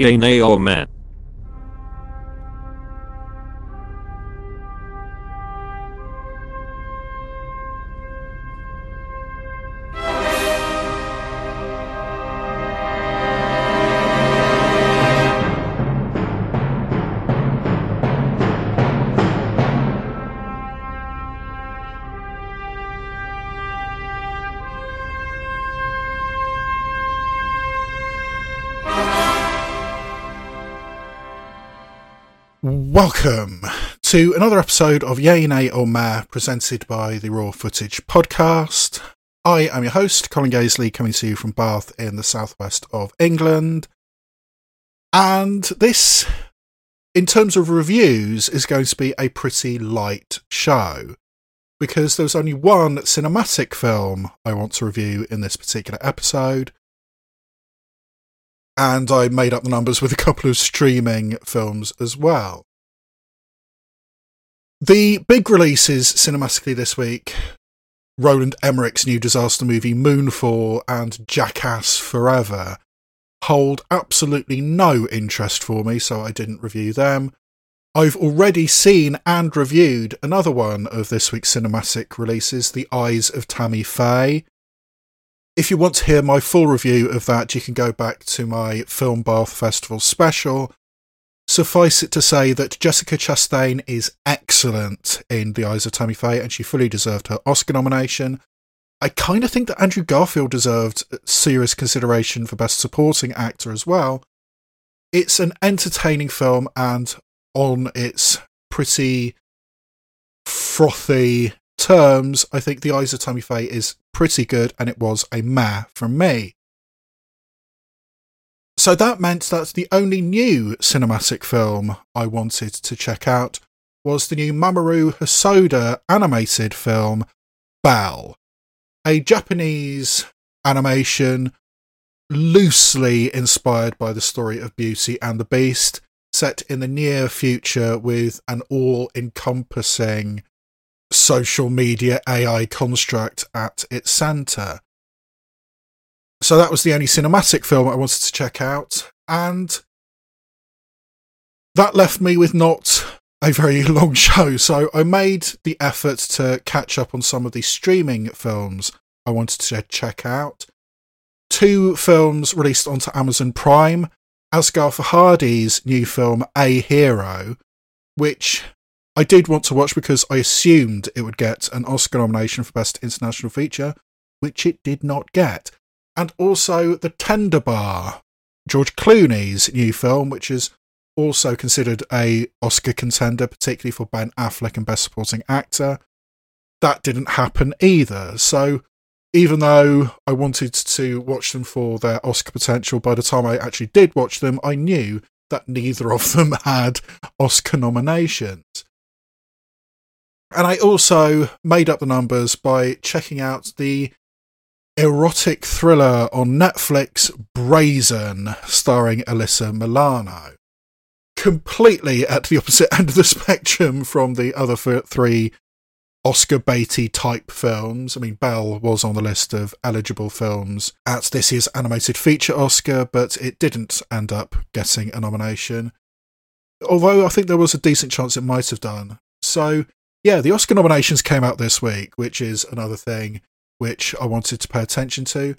Yay, nay, or oh, meh. To another episode of Yay, Nay, or Meh, presented by the Raw Footage Podcast. I am your host, Colin Gaisley, coming to you from Bath in the southwest of England. And this, in terms of reviews, is going to be a pretty light show because there's only one cinematic film I want to review in this particular episode. And I made up the numbers with a couple of streaming films as well. The big releases cinematically this week Roland Emmerich's new disaster movie Moonfall and Jackass Forever hold absolutely no interest for me, so I didn't review them. I've already seen and reviewed another one of this week's cinematic releases, The Eyes of Tammy Faye. If you want to hear my full review of that, you can go back to my Film Bath Festival special. Suffice it to say that Jessica Chastain is excellent in The Eyes of Tammy Faye, and she fully deserved her Oscar nomination. I kind of think that Andrew Garfield deserved serious consideration for Best Supporting Actor as well. It's an entertaining film, and on its pretty frothy terms, I think The Eyes of Tammy Faye is pretty good, and it was a meh from me. So that meant that the only new cinematic film I wanted to check out was the new Mamoru Hosoda animated film, Belle, a Japanese animation loosely inspired by the story of Beauty and the Beast, set in the near future with an all encompassing social media AI construct at its centre. So that was the only cinematic film I wanted to check out, and that left me with not a very long show. So I made the effort to catch up on some of the streaming films I wanted to check out. Two films released onto Amazon Prime Asghar Farhadi's new film, A Hero, which I did want to watch because I assumed it would get an Oscar nomination for Best International Feature, which it did not get. And also The Tender Bar, George Clooney's new film, which is also considered a Oscar contender, particularly for Ben Affleck and Best Supporting Actor. That didn't happen either. So even though I wanted to watch them for their Oscar potential, by the time I actually did watch them, I knew that neither of them had Oscar nominations. And I also made up the numbers by checking out the erotic thriller on Netflix, Brazen, starring Alyssa Milano. Completely at the opposite end of the spectrum from the other three Oscar baity type films. I mean, Belle was on the list of eligible films at this year's animated feature Oscar, but it didn't end up getting a nomination. Although I think there was a decent chance it might have done. So, yeah, the Oscar nominations came out this week, which is another thing which I wanted to pay attention to.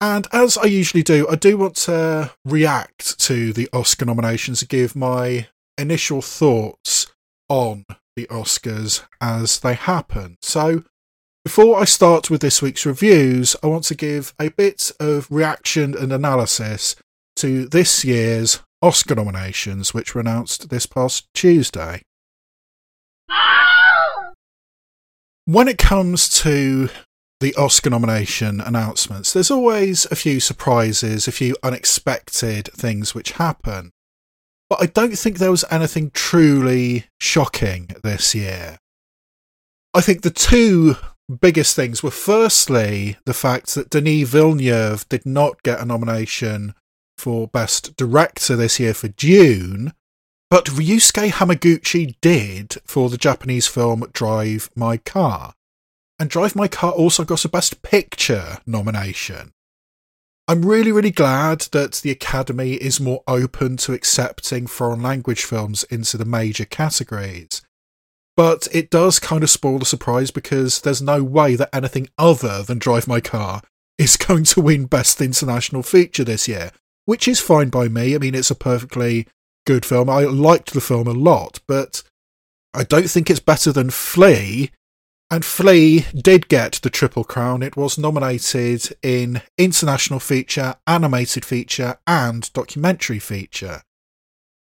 And as I usually do, I do want to react to the Oscar nominations and give my initial thoughts on the Oscars as they happen. So, before I start with this week's reviews, I want to give a bit of reaction and analysis to this year's Oscar nominations, which were announced this past Tuesday. When it comes to the Oscar nomination announcements, there's always a few surprises, a few unexpected things which happen. But I don't think there was anything truly shocking this year. I think the two biggest things were firstly the fact that Denis Villeneuve did not get a nomination for Best Director this year for Dune, but Ryusuke Hamaguchi did for the Japanese film Drive My Car. And Drive My Car also got a Best Picture nomination. I'm really, really glad that the Academy is more open to accepting foreign language films into the major categories. But it does kind of spoil the surprise because there's no way that anything other than Drive My Car is going to win Best International Feature this year, which is fine by me. I mean, it's a perfectly good film. I liked the film a lot, but I don't think it's better than Flee. And Flee did get the Triple Crown. It was nominated in International Feature, Animated Feature, and Documentary Feature.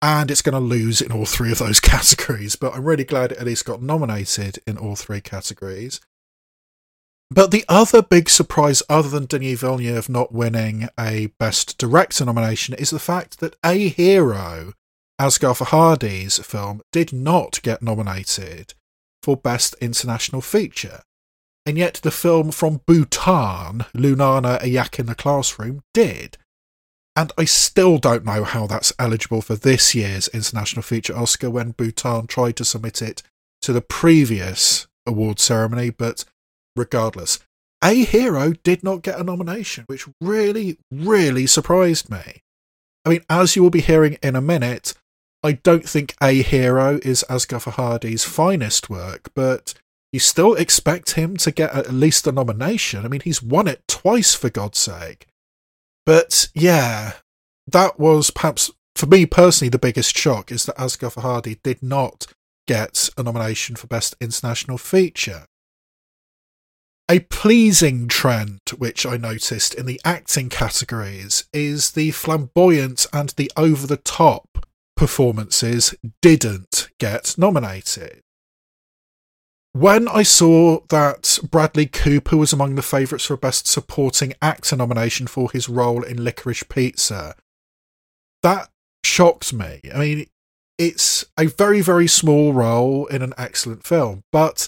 And it's going to lose in all three of those categories, but I'm really glad it at least got nominated in all three categories. But the other big surprise, other than Denis Villeneuve not winning a Best Director nomination, is the fact that A Hero, Asghar Farhadi's film, did not get nominated for Best International Feature. And yet the film from Bhutan, Lunana, a Yak in the Classroom, did. And I still don't know how that's eligible for this year's International Feature Oscar when Bhutan tried to submit it to the previous award ceremony, but regardless. A Hero did not get a nomination, which really, really surprised me. I mean, as you will be hearing in a minute, I don't think A Hero is Asghar Farhadi's finest work, but you still expect him to get at least a nomination. I mean, he's won it twice, for God's sake. But yeah, that was perhaps, for me personally, the biggest shock is that Asghar Farhadi did not get a nomination for Best International Feature. A pleasing trend which I noticed in the acting categories is the flamboyant and the over the top performances didn't get nominated. When I saw that Bradley Cooper was among the favourites for a Best Supporting Actor nomination for his role in Licorice Pizza, that shocked me. I mean, it's a very, very small role in an excellent film, but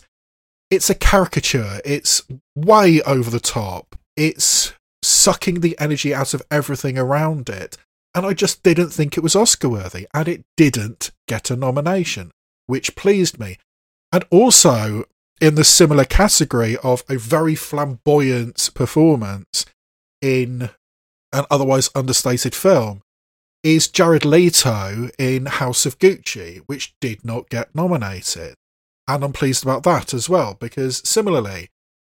it's a caricature. It's way over the top. It's sucking the energy out of everything around it. And I just didn't think it was Oscar worthy. And it didn't get a nomination, which pleased me. And also, in the similar category of a very flamboyant performance in an otherwise understated film, is Jared Leto in House of Gucci, which did not get nominated and I'm pleased about that as well because similarly,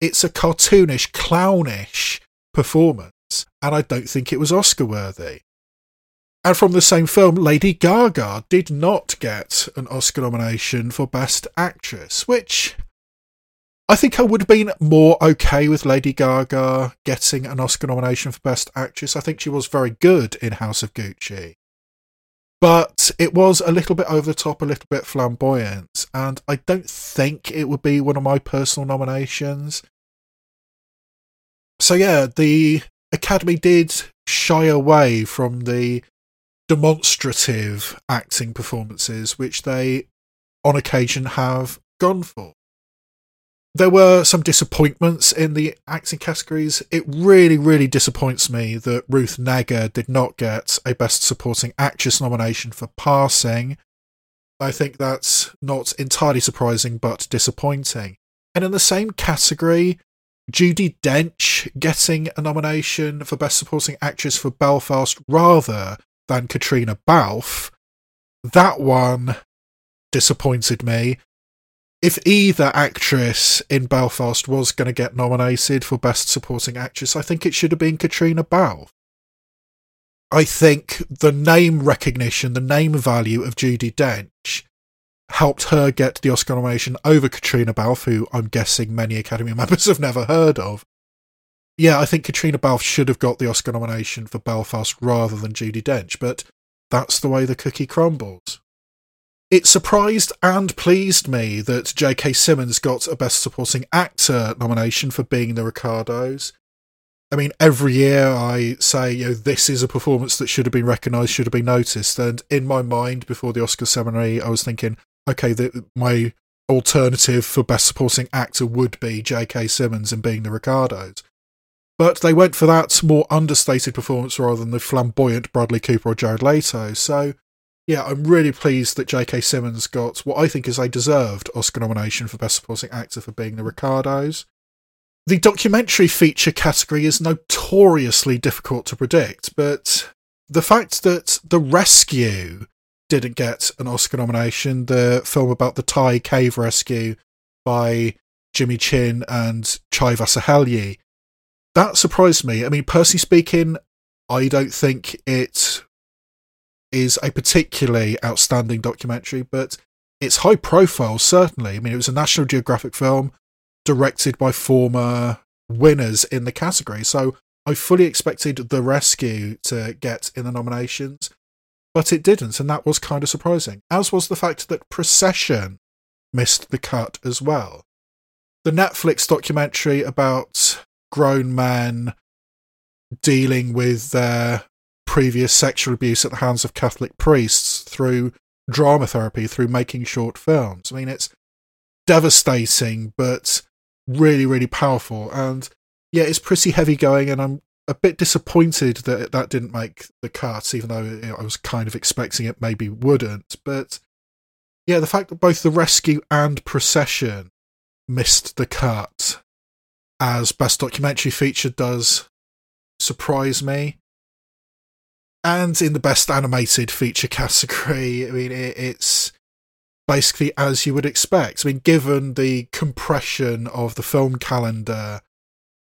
it's a cartoonish, clownish performance, and I don't think it was Oscar worthy. And from the same film, Lady Gaga did not get an Oscar nomination for Best Actress, which I think I would have been more okay with Lady Gaga getting an Oscar nomination for Best Actress. I think she was very good in House of Gucci but it was a little bit over the top, a little bit flamboyant, and I don't think it would be one of my personal nominations. So, yeah, the Academy did shy away from the demonstrative acting performances which they on occasion have gone for there were some disappointments in the acting categories. It really, really disappoints me that Ruth Negga did not get a Best Supporting Actress nomination for Passing. I think that's not entirely surprising, but disappointing. And in the same category, Judi Dench getting a nomination for Best Supporting Actress for Belfast rather than Caitríona Balfe. That one disappointed me if either actress in Belfast was going to get nominated for Best Supporting Actress, I think it should have been Caitríona Balfe. I think the name recognition, the name value of Judi Dench helped her get the Oscar nomination over Caitríona Balfe, who I'm guessing many Academy members have never heard of. Yeah, I think Caitríona Balfe should have got the Oscar nomination for Belfast rather than Judi Dench, but that's the way the cookie crumbles. It surprised and pleased me that J.K. Simmons got a Best Supporting Actor nomination for being the Ricardos. I mean, every year I say, you know, this is a performance that should have been recognised, should have been noticed. And in my mind, before the Oscar ceremony, I was thinking, okay, the, my alternative for Best Supporting Actor would be J.K. Simmons and being the Ricardos. But they went for that more understated performance rather than the flamboyant Bradley Cooper or Jared Leto. So yeah, I'm really pleased that J.K. Simmons got what I think is a deserved Oscar nomination for Best Supporting Actor for being the Ricardos. the documentary feature category is notoriously difficult to predict, but the fact that The Rescue didn't get an Oscar nomination, the film about the Thai cave rescue by Jimmy Chin and Chai Vasarhelyi, that surprised me. I mean, personally speaking, I don't think it is a particularly outstanding documentary, but it's high profile, certainly. I mean, it was a National Geographic film directed by former winners in the category. So I fully expected The Rescue to get in the nominations, but it didn't, and that was kind of surprising. As was the fact that Procession missed the cut as well. The Netflix documentary about grown man dealing with their previous sexual abuse at the hands of Catholic priests through drama therapy, through making short films. I mean, it's devastating, but really, really powerful. And yeah, it's pretty heavy going, and I'm a bit disappointed that that didn't make the cut, even though I was kind of expecting it maybe wouldn't. But yeah, the fact that both the rescue and procession missed the cut as best documentary feature does surprise me and in the best animated feature category, I mean, it, it's basically as you would expect. I mean, given the compression of the film calendar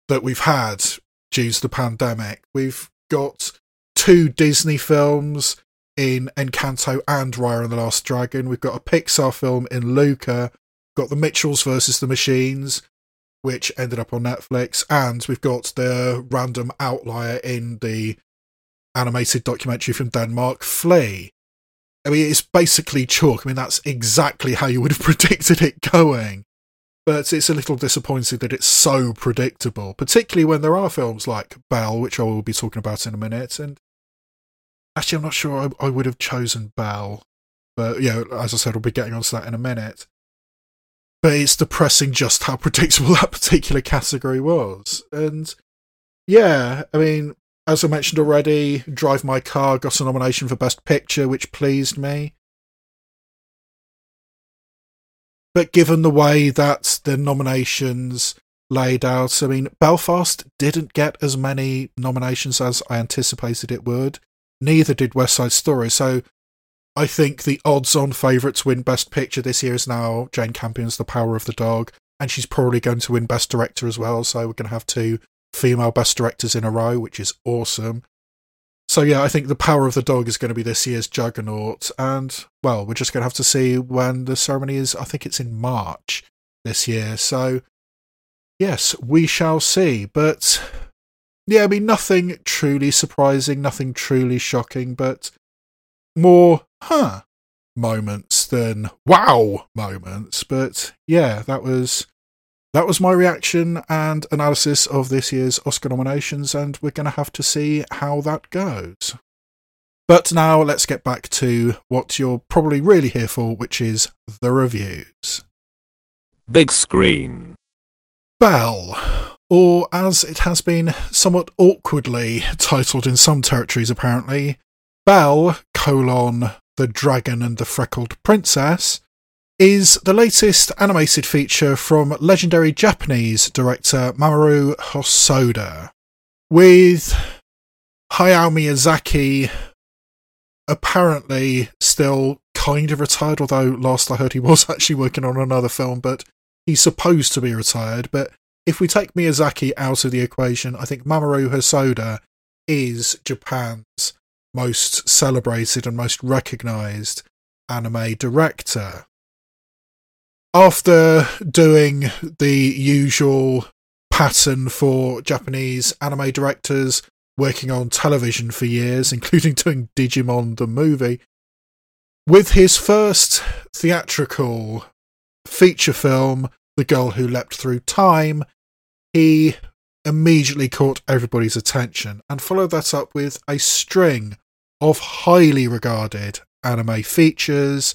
that we've had due to the pandemic, we've got two Disney films in Encanto and Raya and the Last Dragon. We've got a Pixar film in Luca. Got the Mitchells versus the Machines, which ended up on Netflix, and we've got the random outlier in the animated documentary from Denmark, Flee. I mean, it's basically chalk. I mean, that's exactly how you would have predicted it going. But it's a little disappointing that it's so predictable, particularly when there are films like Belle, which I will be talking about in a minute. And actually, I'm not sure I, I would have chosen Belle. But, yeah, as I said, we'll be getting onto that in a minute. But it's depressing just how predictable that particular category was. And yeah, I mean, as I mentioned already, Drive My Car got a nomination for Best Picture, which pleased me. But given the way that the nominations laid out, I mean, Belfast didn't get as many nominations as I anticipated it would. Neither did West Side Story. So I think the odds on favourite to win Best Picture this year is now Jane Campion's The Power of the Dog. And she's probably going to win Best Director as well. So we're going to have two female best directors in a row, which is awesome. So yeah, I think the power of the dog is going to be this year's juggernaut, and well, we're just going to have to see when the ceremony is. I think it's in March this year. So yes, we shall see. But yeah, I mean, nothing truly surprising, nothing truly shocking, but more huh moments than wow moments. But yeah, that was that was my reaction and analysis of this year's Oscar nominations, and we're going to have to see how that goes. But now let's get back to what you're probably really here for, which is the reviews. Big screen. Belle or as it has been somewhat awkwardly titled in some territories apparently, Belle colon, the Dragon and the Freckled Princess, is the latest animated feature from legendary Japanese director Mamoru Hosoda. With Hayao Miyazaki apparently still kind of retired, although last I heard he was actually working on another film, but he's supposed to be retired. But if we take Miyazaki out of the equation, I think Mamoru Hosoda is Japan's most celebrated and most recognized anime director. After doing the usual pattern for Japanese anime directors working on television for years, including doing Digimon the movie, with his first theatrical feature film, The Girl Who Leapt Through Time, he immediately caught everybody's attention and followed that up with a string of highly regarded anime features,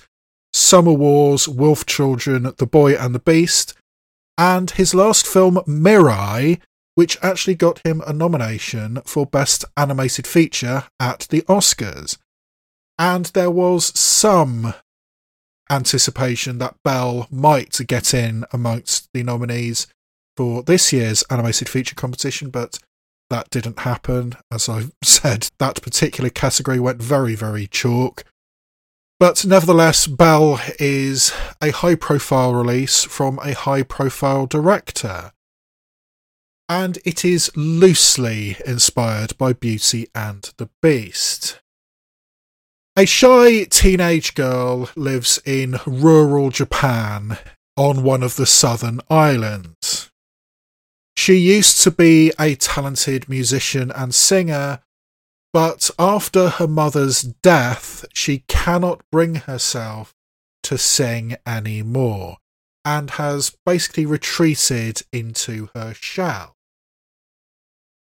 Summer Wars, Wolf Children, The Boy and the Beast, and his last film, Mirai, which actually got him a nomination for Best Animated Feature at the Oscars. And there was some anticipation that Belle might get in amongst the nominees for this year's animated feature competition, but that didn't happen. As I've said, that particular category went very, very chalk. But nevertheless, Belle is a high profile release from a high profile director. And it is loosely inspired by Beauty and the Beast. A shy teenage girl lives in rural Japan on one of the southern islands. She used to be a talented musician and singer, but after her mother's death, she cannot bring herself to sing anymore and has basically retreated into her shell.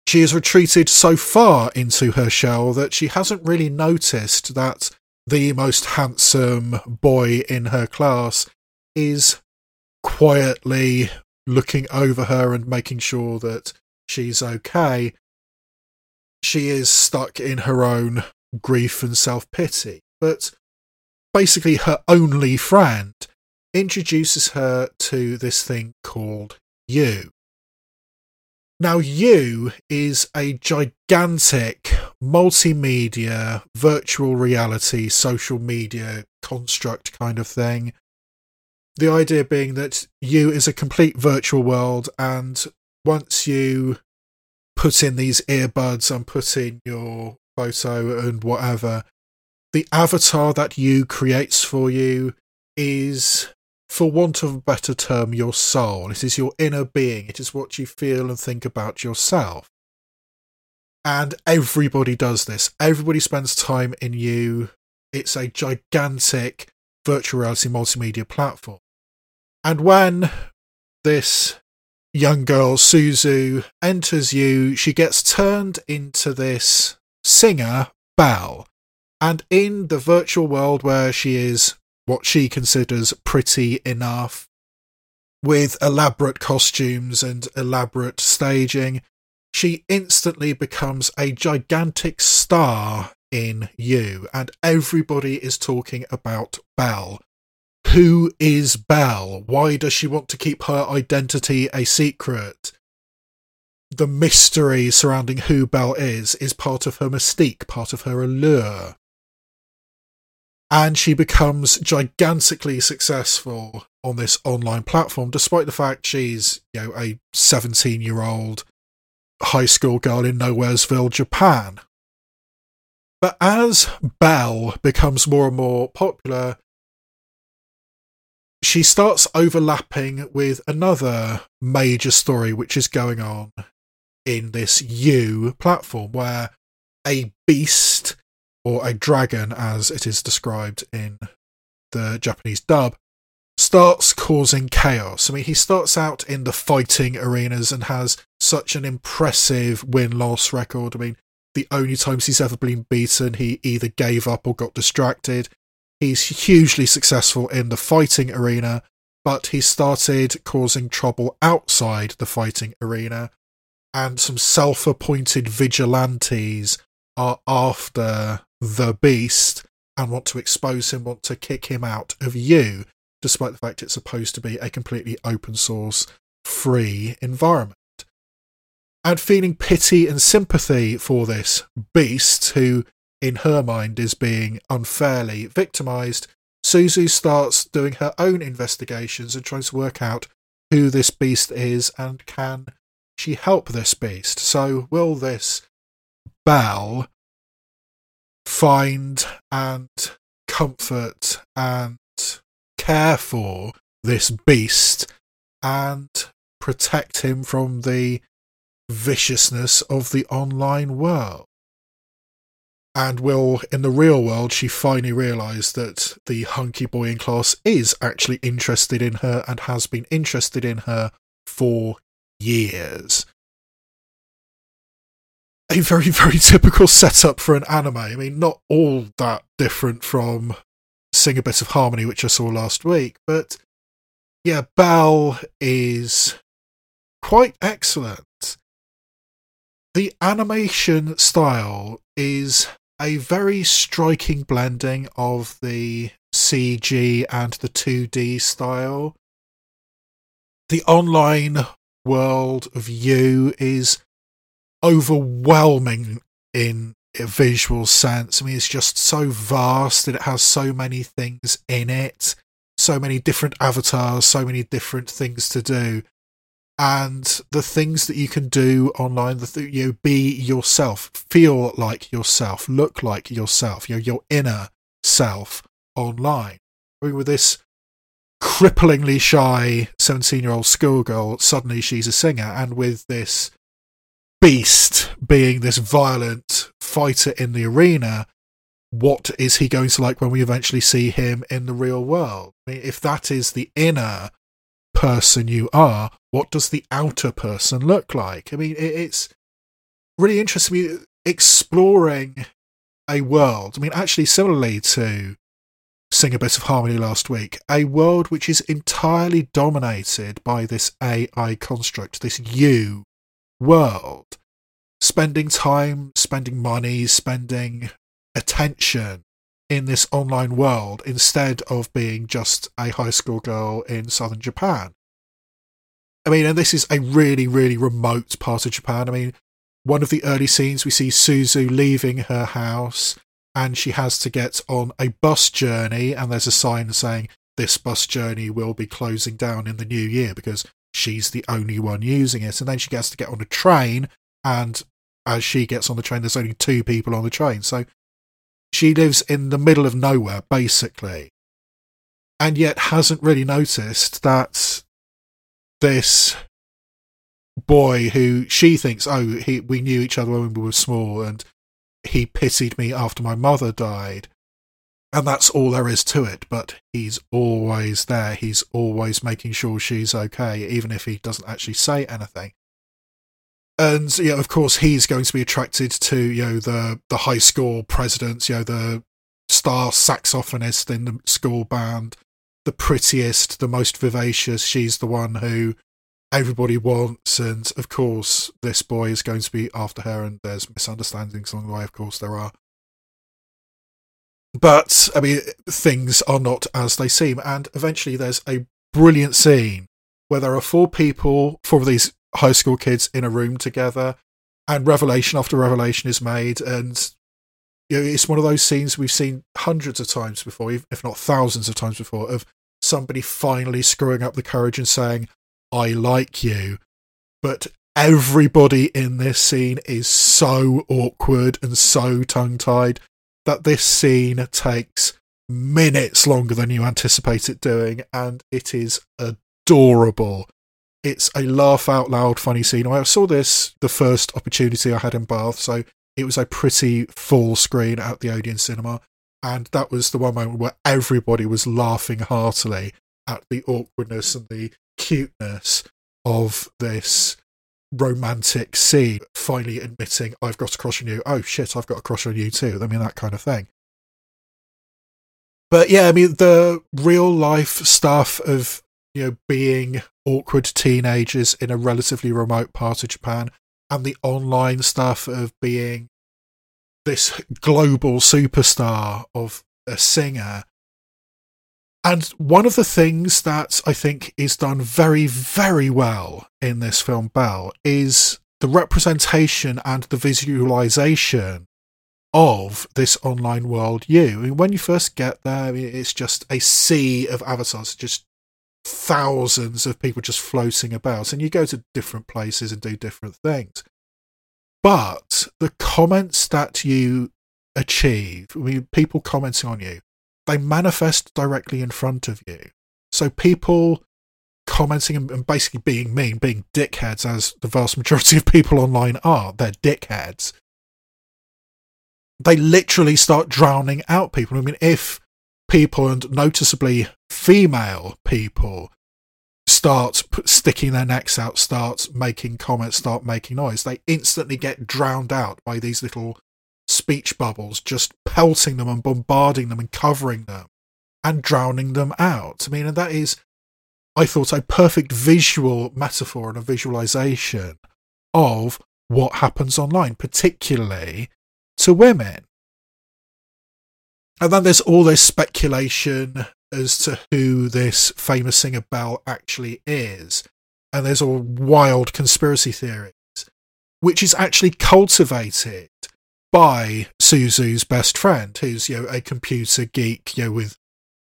She has retreated so far into her shell that she hasn't really noticed that the most handsome boy in her class is quietly looking over her and making sure that she's okay she is stuck in her own grief and self pity. But basically, her only friend introduces her to this thing called You. Now, You is a gigantic multimedia, virtual reality, social media construct kind of thing. The idea being that You is a complete virtual world, and once you put in these earbuds and put in your photo and whatever, the avatar that you creates for you is, for want of a better term, your soul. It is your inner being. It is what you feel and think about yourself. And everybody does this. Everybody spends time in you. It's a gigantic virtual reality multimedia platform. And when this young girl, Suzu, enters you. She gets turned into this singer, Belle. And in the virtual world where she is what she considers pretty enough, with elaborate costumes and elaborate staging, she instantly becomes a gigantic star in you, and everybody is talking about Belle. Who is Belle? Why does she want to keep her identity a secret? The mystery surrounding who Belle is is part of her mystique, part of her allure. And she becomes gigantically successful on this online platform, despite the fact she's, you know, a 17 year old high school girl in Nowheresville, Japan. But as Belle becomes more and more popular, she starts overlapping with another major story which is going on in this U platform where a beast or a dragon, as it is described in the Japanese dub, starts causing chaos. I mean, he starts out in the fighting arenas and has such an impressive win loss record. I mean, the only times he's ever been beaten, he either gave up or got distracted. He's hugely successful in the fighting arena, but he started causing trouble outside the fighting arena, and some self appointed vigilantes are after the beast and want to expose him, want to kick him out of you, despite the fact it's supposed to be a completely open source, free environment. And feeling pity and sympathy for this beast who in her mind is being unfairly victimized, Suzu starts doing her own investigations and tries to work out who this beast is and can she help this beast. So, will this Belle find and comfort and care for this beast and protect him from the viciousness of the online world? And will in the real world she finally realise that the hunky boy in class is actually interested in her and has been interested in her for years. A very very typical setup for an anime. I mean not all that different from sing a bit of harmony which i saw last week but yeah Belle is quite excellent. The animation style is a very striking blending of the CG and the 2D style. The online world of you is overwhelming in a visual sense. I mean, it's just so vast and it has so many things in it, so many different avatars, so many different things to do. And the things that you can do online, the th- you know, be yourself, feel like yourself, look like yourself, you know, your inner self online. I mean, with this cripplingly shy 17 year old schoolgirl, suddenly she's a singer, and with this beast being this violent fighter in the arena, what is he going to like when we eventually see him in the real world? I mean, if that is the inner person you are, what does the outer person look like? I mean, it, it's really interesting me exploring a world. I mean, actually, similarly to Sing a Bit of Harmony last week, a world which is entirely dominated by this AI construct, this you world. Spending time, spending money, spending attention in this online world instead of being just a high school girl in southern Japan. I mean, and this is a really, really remote part of Japan. I mean, one of the early scenes we see Suzu leaving her house and she has to get on a bus journey, and there's a sign saying this bus journey will be closing down in the new year because she's the only one using it. And then she gets to get on a train, and as she gets on the train, there's only two people on the train. So she lives in the middle of nowhere, basically, and yet hasn't really noticed that this boy who she thinks, oh, he, we knew each other when we were small, and he pitied me after my mother died. And that's all there is to it, but he's always there. He's always making sure she's okay, even if he doesn't actually say anything. And yeah, of course, he's going to be attracted to you know the the high school president, you know the star saxophonist in the school band, the prettiest, the most vivacious. She's the one who everybody wants, and of course, this boy is going to be after her, and there's misunderstandings along the way. Of course, there are. But I mean, things are not as they seem, and eventually, there's a brilliant scene where there are four people, four of these high school kids in a room together, and revelation after revelation is made, and you know, it's one of those scenes we've seen hundreds of times before, if not thousands of times before, of somebody finally screwing up the courage and saying, I like you. But everybody in this scene is so awkward and so tongue tied that this scene takes minutes longer than you anticipate it doing, and it is adorable. It's a laugh out loud funny scene. I saw this the first opportunity I had in Bath, so it was a pretty full screen at the Odeon Cinema, and that was the one moment where everybody was laughing heartily at the awkwardness and the cuteness of this romantic scene, finally admitting, I've got a crush on you. Oh shit, I've got a crush on you too. I mean, that kind of thing. But yeah, I mean, the real life stuff of, you know, being awkward teenagers in a relatively remote part of Japan and the online stuff of being this global superstar of a singer and one of the things that I think is done very, very well in this film, Belle, is the representation and the visualization of this online world you. I mean, when you first get there, I mean, it's just a sea of avatars, just thousands of people just floating about, and you go to different places and do different things. But the comments that you achieve, I mean, people commenting on you, they manifest directly in front of you. So people commenting and basically being mean, being dickheads, as the vast majority of people online are, they're dickheads. They literally start drowning out people. I mean, if people, and noticeably female people, start sticking their necks out, start making comments, start making noise, they instantly get drowned out by these little speech bubbles, just pelting them and bombarding them and covering them and drowning them out. I mean, and that is, I thought, a perfect visual metaphor and a visualization of what happens online, particularly to women. And then there's all this speculation as to who this famous singer Belle actually is. and there's all wild conspiracy theories, which is actually cultivated by Suzu's best friend, who's you know a computer geek, you know, with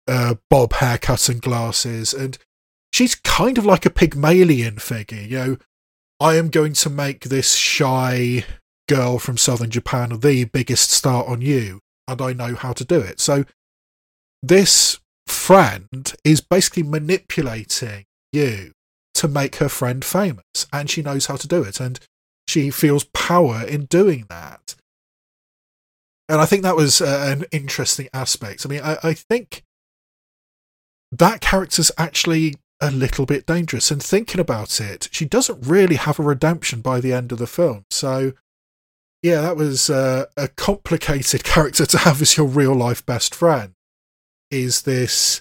uh, bob haircut and glasses, and she's kind of like a Pygmalion figure. You know, I am going to make this shy girl from southern Japan the biggest star on you, and I know how to do it. So this friend is basically manipulating you to make her friend famous, and she knows how to do it, and she feels power in doing that. And I think that was uh, an interesting aspect. I mean, I, I think that character's actually a little bit dangerous. And thinking about it, she doesn't really have a redemption by the end of the film. So, yeah, that was uh, a complicated character to have as your real life best friend. Is this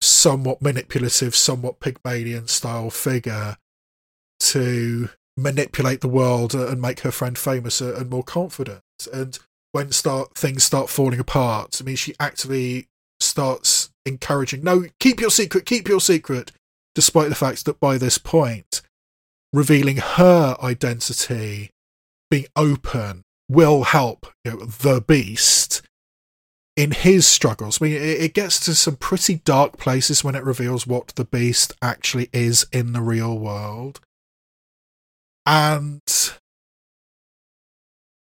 somewhat manipulative, somewhat Pygmalion style figure to manipulate the world and make her friend famous and more confident? And when start things start falling apart, I mean, she actively starts encouraging, no, keep your secret, keep your secret, despite the fact that by this point, revealing her identity, being open, will help you know, the beast in his struggles. I mean, it, gets to some pretty dark places when it reveals what the beast actually is in the real world. And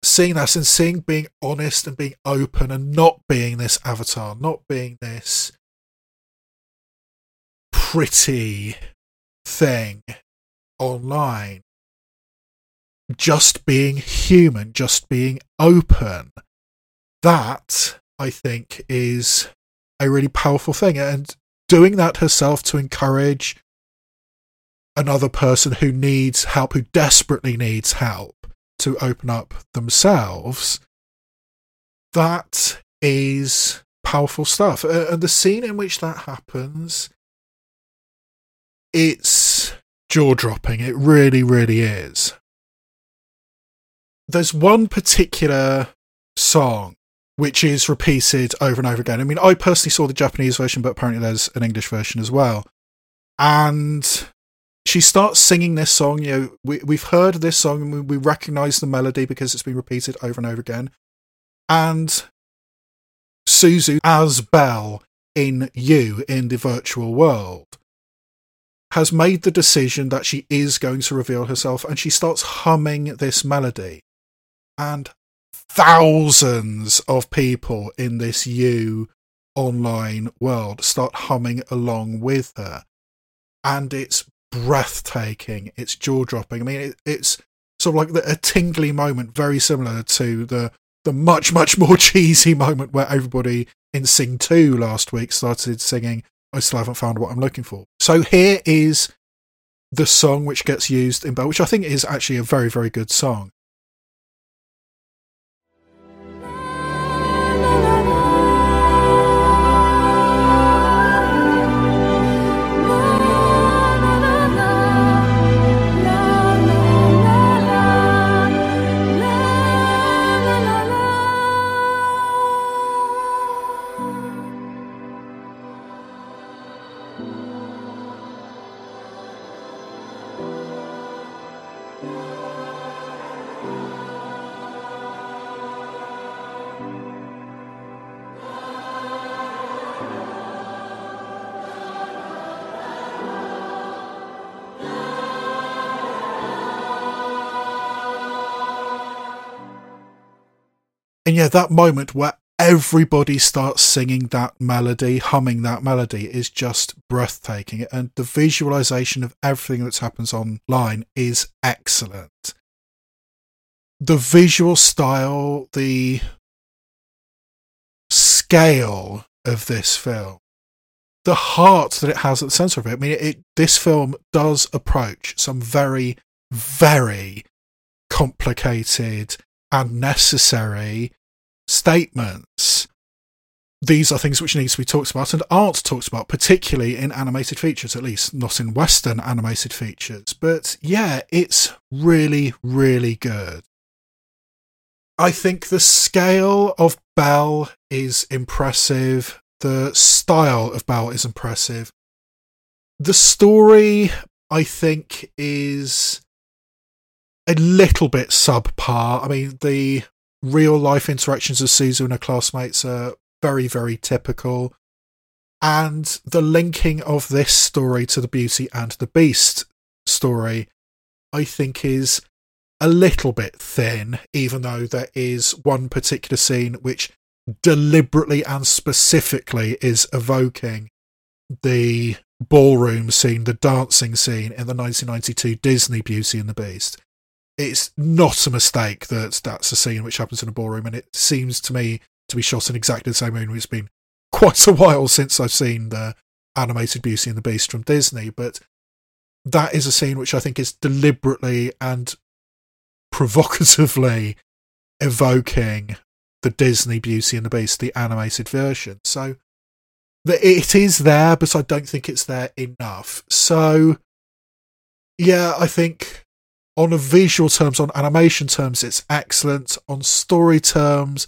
seeing that and seeing being honest and being open and not being this avatar, not being this pretty thing online. Just being human, just being open. That, I think, is a really powerful thing. And doing that herself to encourage another person who needs help, who desperately needs help to open up themselves, that is powerful stuff. And the scene in which that happens it's jaw dropping. It really, really is. There's one particular song which is repeated over and over again. I mean, I personally saw the Japanese version, but apparently there's an English version as well. And she starts singing this song. You know, we, we've heard this song and we, we recognize the melody because it's been repeated over and over again. And Suzu as Belle in You in the virtual world has made the decision that she is going to reveal herself and she starts humming this melody. And thousands of people in this You online world start humming along with her. And it's breathtaking, it's jaw dropping. I mean, it, it's sort of like the, a tingly moment, very similar to the the much much more cheesy moment where everybody in Sing 2 last week started singing I still haven't found what I'm looking for. So here is the song which gets used in Belle, which I think is actually a very, very good song. And yeah, that moment where everybody starts singing that melody, humming that melody, is just breathtaking. And the visualization of everything that happens online is excellent. The visual style, the scale of this film, the heart that it has at the center of it. I mean, it, this film does approach some very, very complicated and necessary statements. These are things which need to be talked about and aren't talked about, particularly in animated features, at least not in Western animated features. But yeah, it's really, really good. I think the scale of Belle is impressive. The style of Belle is impressive. The story, I think is a little bit subpar. I mean, the real life interactions of Suzu and her classmates are very, very typical. And the linking of this story to the Beauty and the Beast story, I think, is a little bit thin, even though there is one particular scene which deliberately and specifically is evoking the ballroom scene, the dancing scene in the 1992 Disney Beauty and the Beast. It's not a mistake that that's a scene which happens in a ballroom, and it seems to me to be shot in exactly the same room. It's been quite a while since I've seen the animated Beauty and the Beast from Disney, but that is a scene which I think is deliberately and provocatively evoking the Disney Beauty and the Beast, the animated version. So it is there, but I don't think it's there enough. So, yeah, I think on a visual terms, on animation terms, it's excellent. On story terms,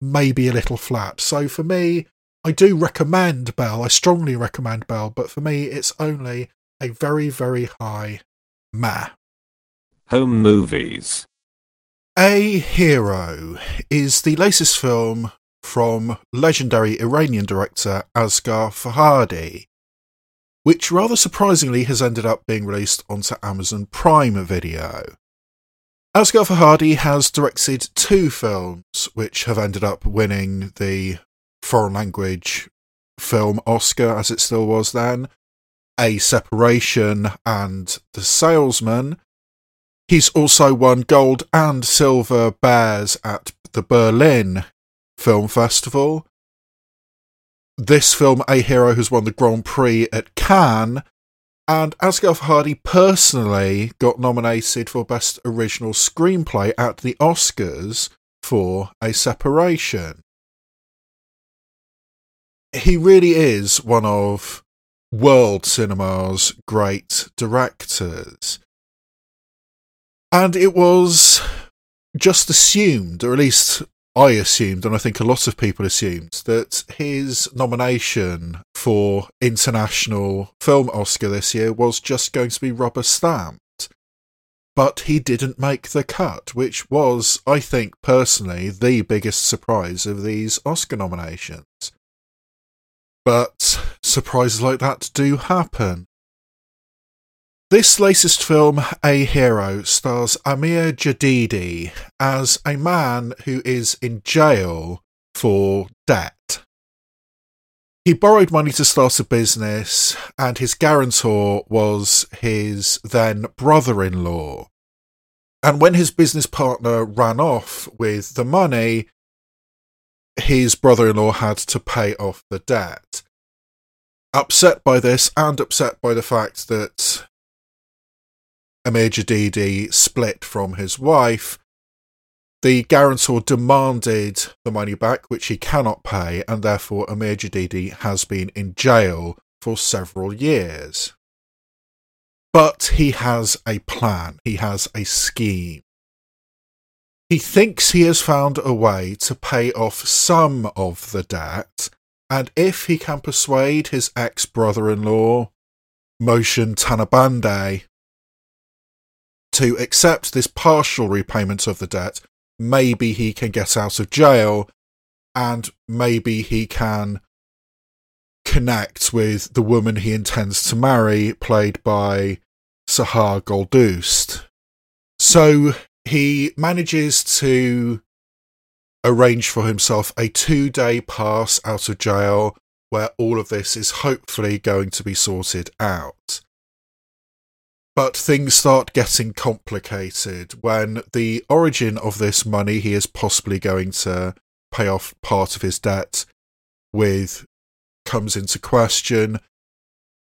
maybe a little flat. So for me, I do recommend Belle. I strongly recommend Belle, but for me, it's only a very, very high ma. Home movies. A Hero is the latest film from legendary Iranian director Asghar Farhadi, which rather surprisingly has ended up being released onto Amazon Prime Video. Asghar Farhadi has directed two films which have ended up winning the foreign language film Oscar, as it still was then A Separation and The Salesman. He's also won gold and silver bears at the Berlin Film Festival. This film, A Hero, has won the Grand Prix at Cannes, and Asghar Farhadi personally got nominated for Best Original Screenplay at the Oscars for A Separation. He really is one of world cinema's great directors. And it was just assumed, or at least I assumed, and I think a lot of people assumed, that his nomination for International Film Oscar this year was just going to be rubber stamped. But he didn't make the cut, which was, I think, personally, the biggest surprise of these Oscar nominations. But surprises like that do happen. This latest film, A Hero, stars Amir Jadidi as a man who is in jail for debt. He borrowed money to start a business, and his guarantor was his then brother in law. And when his business partner ran off with the money, his brother in law had to pay off the debt. Upset by this, and upset by the fact that Amir Jadidi split from his wife, the guarantor demanded the money back, which he cannot pay, and therefore Amir Jadidi has been in jail for several years. But he has a plan, he has a scheme. He thinks he has found a way to pay off some of the debt, and if he can persuade his ex brother in law, Mohsen Tanabandeh, to accept this partial repayment of the debt, maybe he can get out of jail and maybe he can connect with the woman he intends to marry, played by Sahar Goldust. So he manages to arrange for himself a two day pass out of jail where all of this is hopefully going to be sorted out. But things start getting complicated when the origin of this money he is possibly going to pay off part of his debt with comes into question.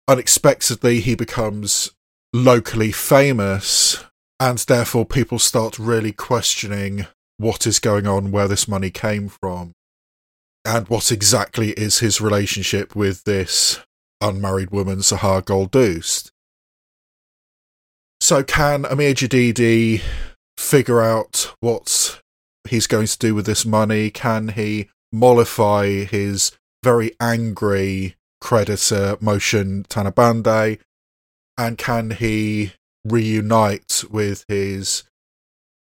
Unexpectedly, he becomes locally famous, and therefore people start really questioning what is going on, where this money came from, and what exactly is his relationship with this unmarried woman, Sahar Goldust. So can Amir Jadidi figure out what he's going to do with this money? Can he mollify his very angry creditor, Mohsen Tanabandeh? And can he reunite with his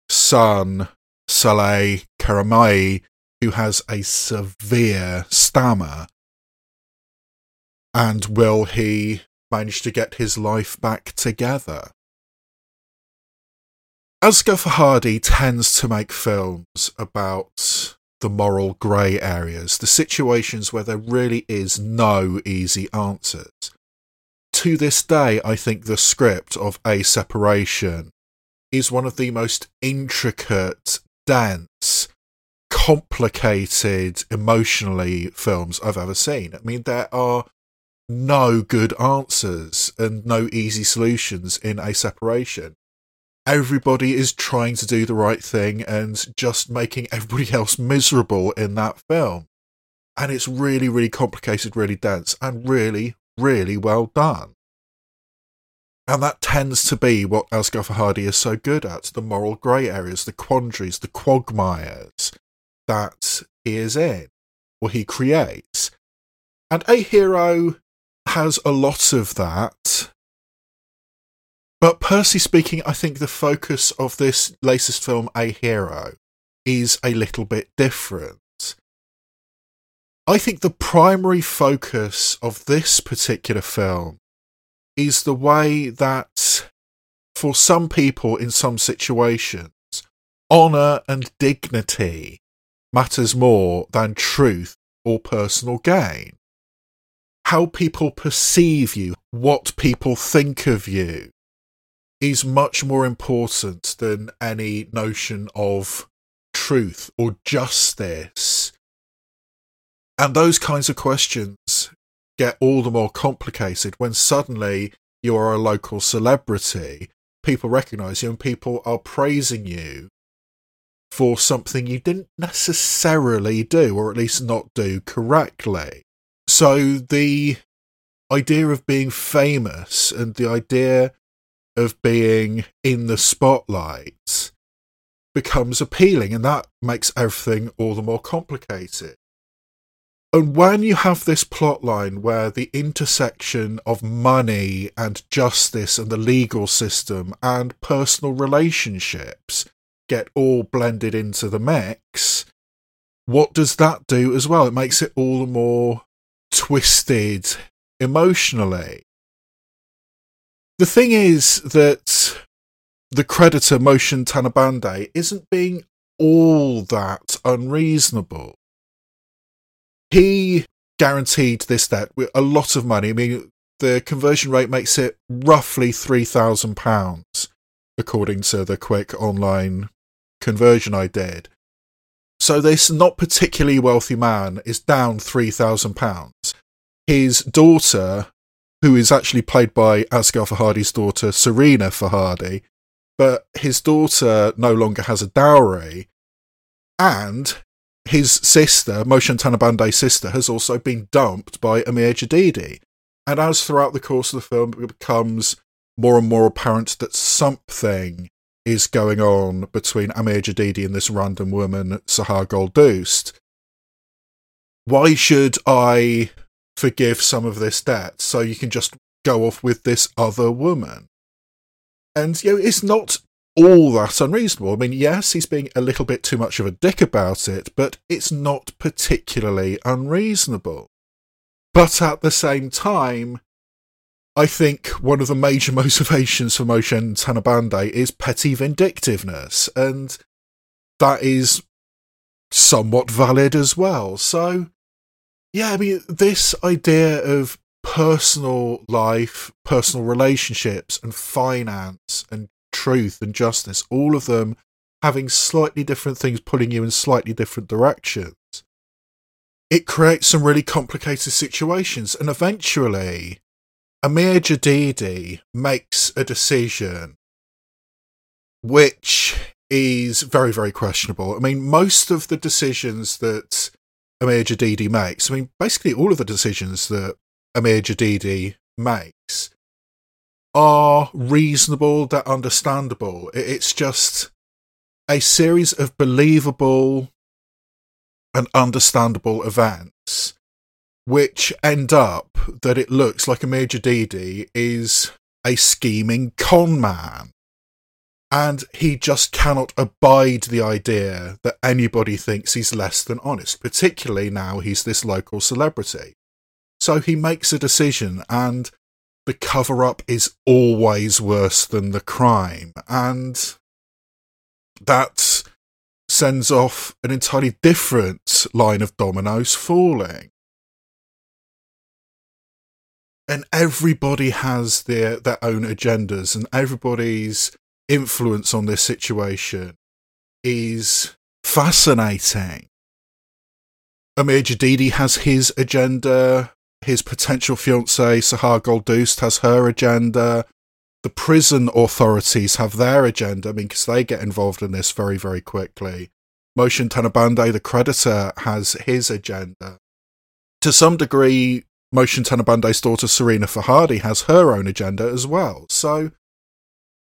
son, Saleh Karamai, who has a severe stammer? And will he manage to get his life back together? Asghar Farhadi tends to make films about the moral grey areas, the situations where there really is no easy answers. To this day, I think the script of A Separation is one of the most intricate, dense, complicated, emotionally films I've ever seen. I mean, there are no good answers and no easy solutions in A Separation everybody is trying to do the right thing and just making everybody else miserable in that film. And it's really, really complicated, really dense, and really, really well done. And that tends to be what Asghar Farhadi is so good at the moral grey areas, the quandaries, the quagmires that he is in, or he creates. And A Hero has a lot of that but personally speaking, I think the focus of this latest film, A Hero, is a little bit different. I think the primary focus of this particular film is the way that, for some people in some situations, honour and dignity matters more than truth or personal gain. How people perceive you, what people think of you, is much more important than any notion of truth or justice. And those kinds of questions get all the more complicated when suddenly you are a local celebrity, people recognize you, and people are praising you for something you didn't necessarily do, or at least not do correctly. So the idea of being famous and the idea of being in the spotlight becomes appealing, and that makes everything all the more complicated. And when you have this plot line where the intersection of money and justice and the legal system and personal relationships get all blended into the mix, what does that do as well? It makes it all the more twisted emotionally. The thing is that the creditor Mohsen Tanabandeh isn't being all that unreasonable. He guaranteed this debt with a lot of money. I mean, the conversion rate makes it roughly £3,000, according to the quick online conversion I did. So, this not particularly wealthy man is down £3,000. His daughter who is actually played by Asghar Farhadi's daughter, Sarina Farhadi. But his daughter no longer has a dowry, and his sister, Mohsen Tanabandeh's sister, has also been dumped by Amir Jadidi. And as throughout the course of the film it becomes more and more apparent that something is going on between Amir Jadidi and this random woman, Sahar Goldust, why should I forgive some of this debt so you can just go off with this other woman. And, you know, it's not all that unreasonable. I mean, yes, he's being a little bit too much of a dick about it, but it's not particularly unreasonable. But at the same time, I think one of the major motivations for Mohsen Tanabandeh is petty vindictiveness, and that is somewhat valid as well. So, yeah, I mean, this idea of personal life, personal relationships, and finance, and truth and justice, all of them having slightly different things pulling you in slightly different directions. It creates some really complicated situations, and eventually, Amir Jadidi makes a decision which is very, very questionable. I mean, most of the decisions that Amir Jadidi makes. I mean, basically all of the decisions that Amir Jadidi makes are reasonable, they're understandable. It's just a series of believable and understandable events which end up that it looks like Amir Jadidi is a scheming con man. And he just cannot abide the idea that anybody thinks he's less than honest, particularly now he's this local celebrity. So he makes a decision, and the cover up is always worse than the crime. And that sends off an entirely different line of dominoes falling. And everybody has their, their own agendas, and everybody's influence on this situation is fascinating. Amir Jadidi has his agenda. His potential fiancee, Sahar Goldust, has her agenda. The prison authorities have their agenda, I mean, because they get involved in this very, very quickly. Mohsen Tanabandeh, the creditor, has his agenda. To some degree, Mohsen Tanabandeh's daughter, Sarina Farhadi, has her own agenda as well. So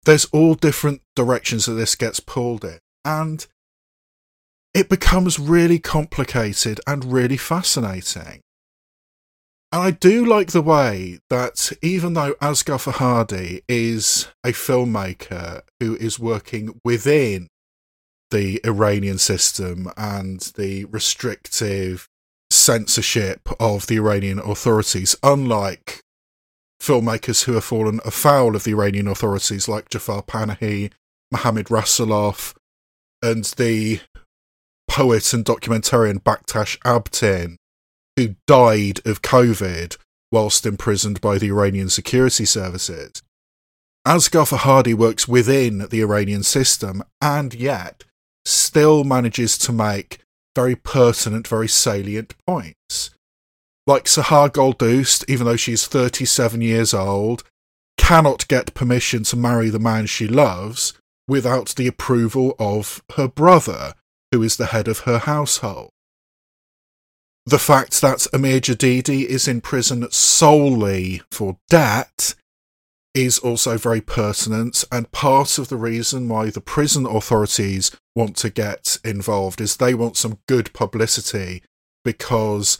there's all different directions that this gets pulled in. And it becomes really complicated and really fascinating. And I do like the way that even though Asghar Farhadi is a filmmaker who is working within the Iranian system and the restrictive censorship of the Iranian authorities, unlike filmmakers who have fallen afoul of the Iranian authorities like Jafar Panahi, Mohammad Rasoulof, and the poet and documentarian Baktash Abtin, who died of COVID whilst imprisoned by the Iranian security services. Asghar Farhadi works within the Iranian system and yet still manages to make very pertinent, very salient points like Sahar Goldust, even though she's 37 years old, cannot get permission to marry the man she loves without the approval of her brother, who is the head of her household. The fact that Amir Jadidi is in prison solely for debt is also very pertinent, and part of the reason why the prison authorities want to get involved is they want some good publicity because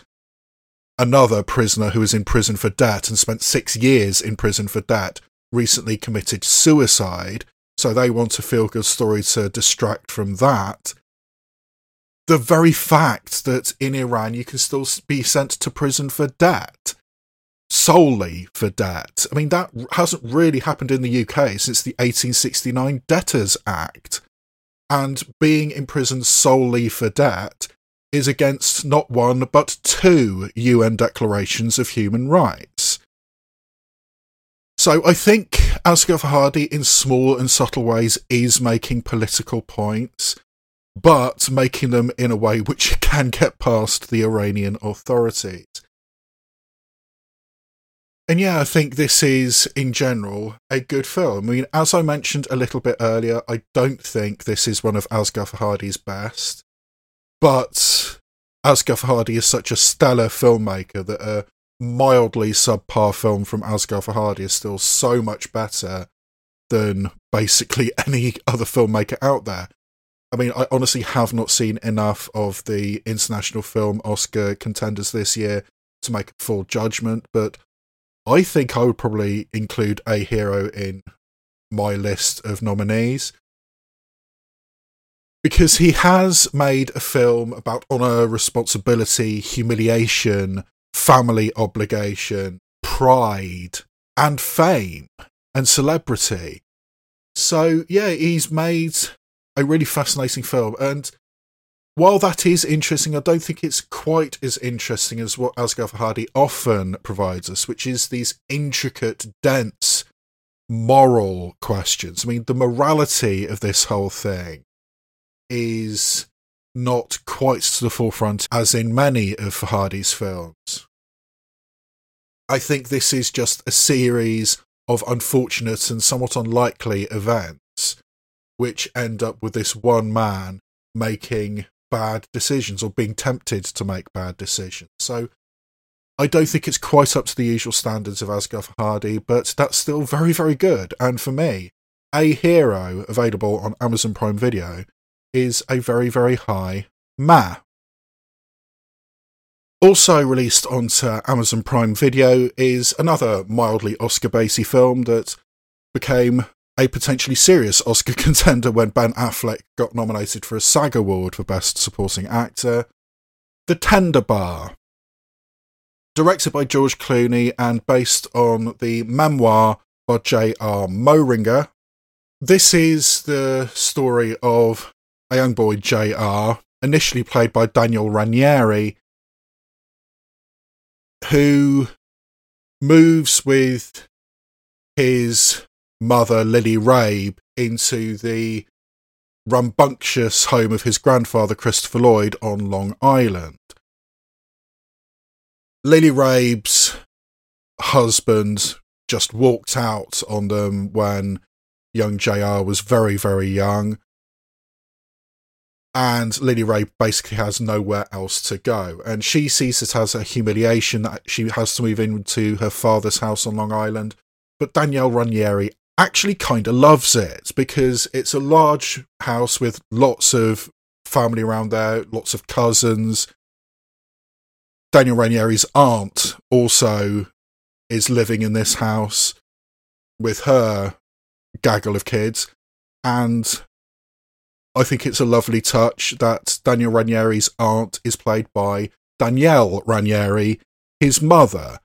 another prisoner who was in prison for debt and spent six years in prison for debt recently committed suicide. So they want a feel good story to distract from that. The very fact that in Iran you can still be sent to prison for debt, solely for debt. I mean, that hasn't really happened in the UK since the 1869 Debtors Act. And being imprisoned solely for debt is against not one but two UN declarations of human rights. So I think Asghar Farhadi, in small and subtle ways, is making political points, but making them in a way which can get past the Iranian authorities. And yeah, I think this is, in general, a good film. I mean, as I mentioned a little bit earlier, I don't think this is one of Asghar Farhadi's best. But Asghar Farhadi is such a stellar filmmaker that a mildly subpar film from Asghar Farhadi is still so much better than basically any other filmmaker out there. I mean, I honestly have not seen enough of the international film Oscar contenders this year to make a full judgment, but I think I would probably include a hero in my list of nominees because he has made a film about honor, responsibility, humiliation, family obligation, pride, and fame and celebrity. So, yeah, he's made a really fascinating film. And while that is interesting, I don't think it's quite as interesting as what Asghar Farhadi often provides us, which is these intricate, dense moral questions. I mean, the morality of this whole thing is not quite to the forefront as in many of Hardy's films. I think this is just a series of unfortunate and somewhat unlikely events which end up with this one man making bad decisions or being tempted to make bad decisions. So I don't think it's quite up to the usual standards of Asghar Farhadi, but that's still very, very good. And for me, a hero available on Amazon Prime Video is a very, very high ma. Also released onto Amazon Prime Video is another mildly Oscar basy film that became a potentially serious Oscar contender when Ben Affleck got nominated for a SAG Award for Best Supporting Actor. The Tender Bar. Directed by George Clooney and based on the memoir by J.R. Moehringer. This is the story of a young boy, J.R., initially played by Daniel Ranieri, who moves with his mother, Lily Rabe, into the rambunctious home of his grandfather, Christopher Lloyd, on Long Island. Lily Rabe's husband just walked out on them when young JR was very, very young. And Lily Rabe basically has nowhere else to go. And she sees it as a humiliation that she has to move into her father's house on Long Island. But Daniel Ranieri actually kind of loves it because it's a large house with lots of family around there, lots of cousins. Daniel Ranieri's aunt also is living in this house with her gaggle of kids. And I think it's a lovely touch that Daniel Ranieri's aunt is played by Danielle Ranieri, his mother.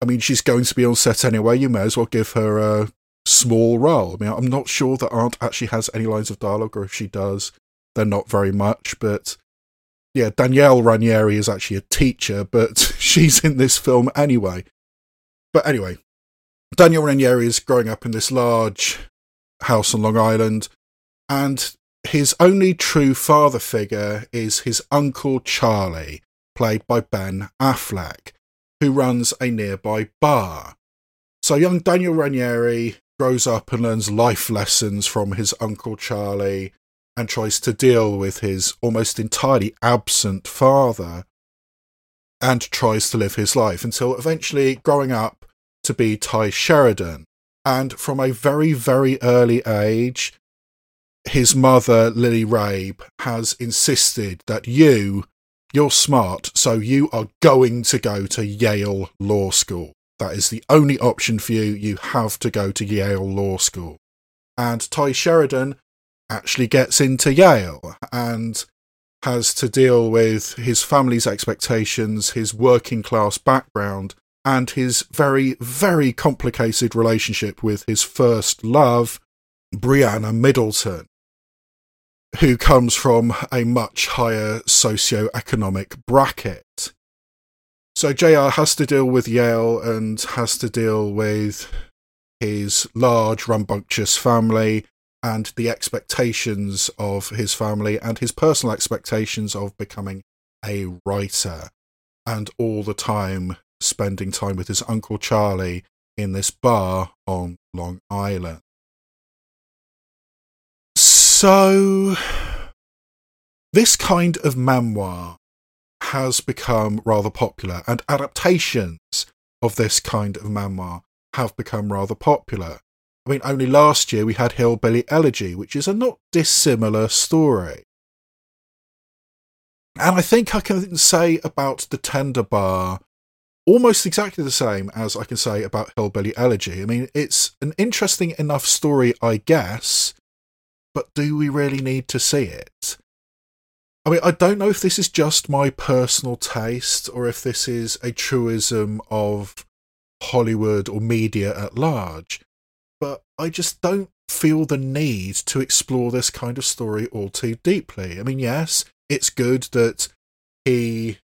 I mean, she's going to be on set anyway. You may as well give her a small role. I mean, I'm not sure that Aunt actually has any lines of dialogue, or if she does, they're not very much. But yeah, Danielle Ranieri is actually a teacher, but she's in this film anyway. But anyway, Daniel Ranieri is growing up in this large house on Long Island, and his only true father figure is his uncle Charlie, played by Ben Affleck, who runs a nearby bar. So young Daniel Ranieri grows up and learns life lessons from his Uncle Charlie and tries to deal with his almost entirely absent father and tries to live his life until eventually growing up to be Tye Sheridan. And from a very, very early age, his mother, Lily Rabe, has insisted that you, you're smart, so you are going to go to Yale Law School. That is the only option for you. You have to go to Yale Law School. And Tye Sheridan actually gets into Yale and has to deal with his family's expectations, his working class background, and his very, very complicated relationship with his first love, Brianna Middleton, who comes from a much higher socio-economic bracket. So JR has to deal with Yale and has to deal with his large, rambunctious family and the expectations of his family and his personal expectations of becoming a writer and all the time spending time with his uncle Charlie in this bar on Long Island. So, this kind of memoir has become rather popular, and adaptations of this kind of memoir have become rather popular. I mean, only last year we had Hillbilly Elegy, which is a not dissimilar story. And I think I can say about The Tender Bar almost exactly the same as I can say about Hillbilly Elegy. I mean, it's an interesting enough story, I guess, but do we really need to see it? I mean, I don't know if this is just my personal taste or if this is a truism of Hollywood or media at large, but I just don't feel the need to explore this kind of story all too deeply. I mean, yes, it's good that he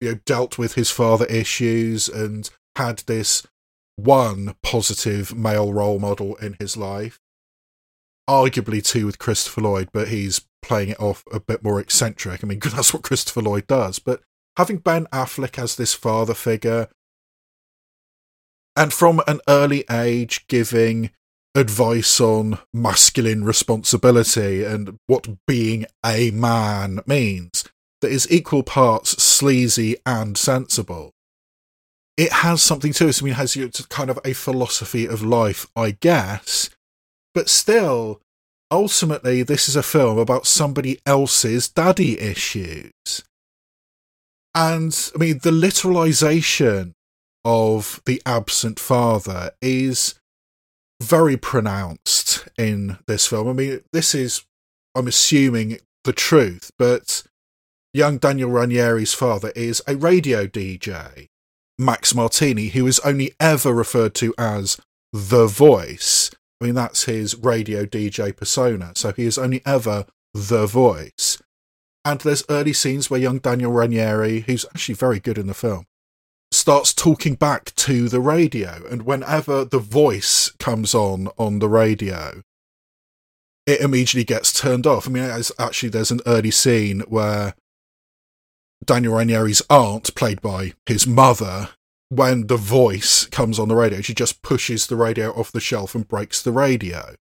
you know dealt with his father issues and had this one positive male role model in his life arguably two with Christopher Lloyd, but he's playing it off a bit more eccentric. I mean, that's what Christopher Lloyd does. But having Ben Affleck as this father figure, and from an early age giving advice on masculine responsibility and what being a man means, that is equal parts sleazy and sensible. It has something to it. I mean, it has kind of a philosophy of life, I guess, but still, ultimately, this is a film about somebody else's daddy issues. And I mean, the literalization of the absent father is very pronounced in this film. I mean, this is, I'm assuming, the truth, but young Daniel Ranieri's father is a radio DJ, Max Martini, who is only ever referred to as the voice. I mean, that's his radio DJ persona. So he is only ever the voice. And there's early scenes where young Daniel Ranieri, who's actually very good in the film, starts talking back to the radio. And whenever the voice comes on on the radio, it immediately gets turned off. I mean, actually, there's an early scene where Daniel Ranieri's aunt, played by his mother, when the voice comes on the radio, she just pushes the radio off the shelf and breaks the radio.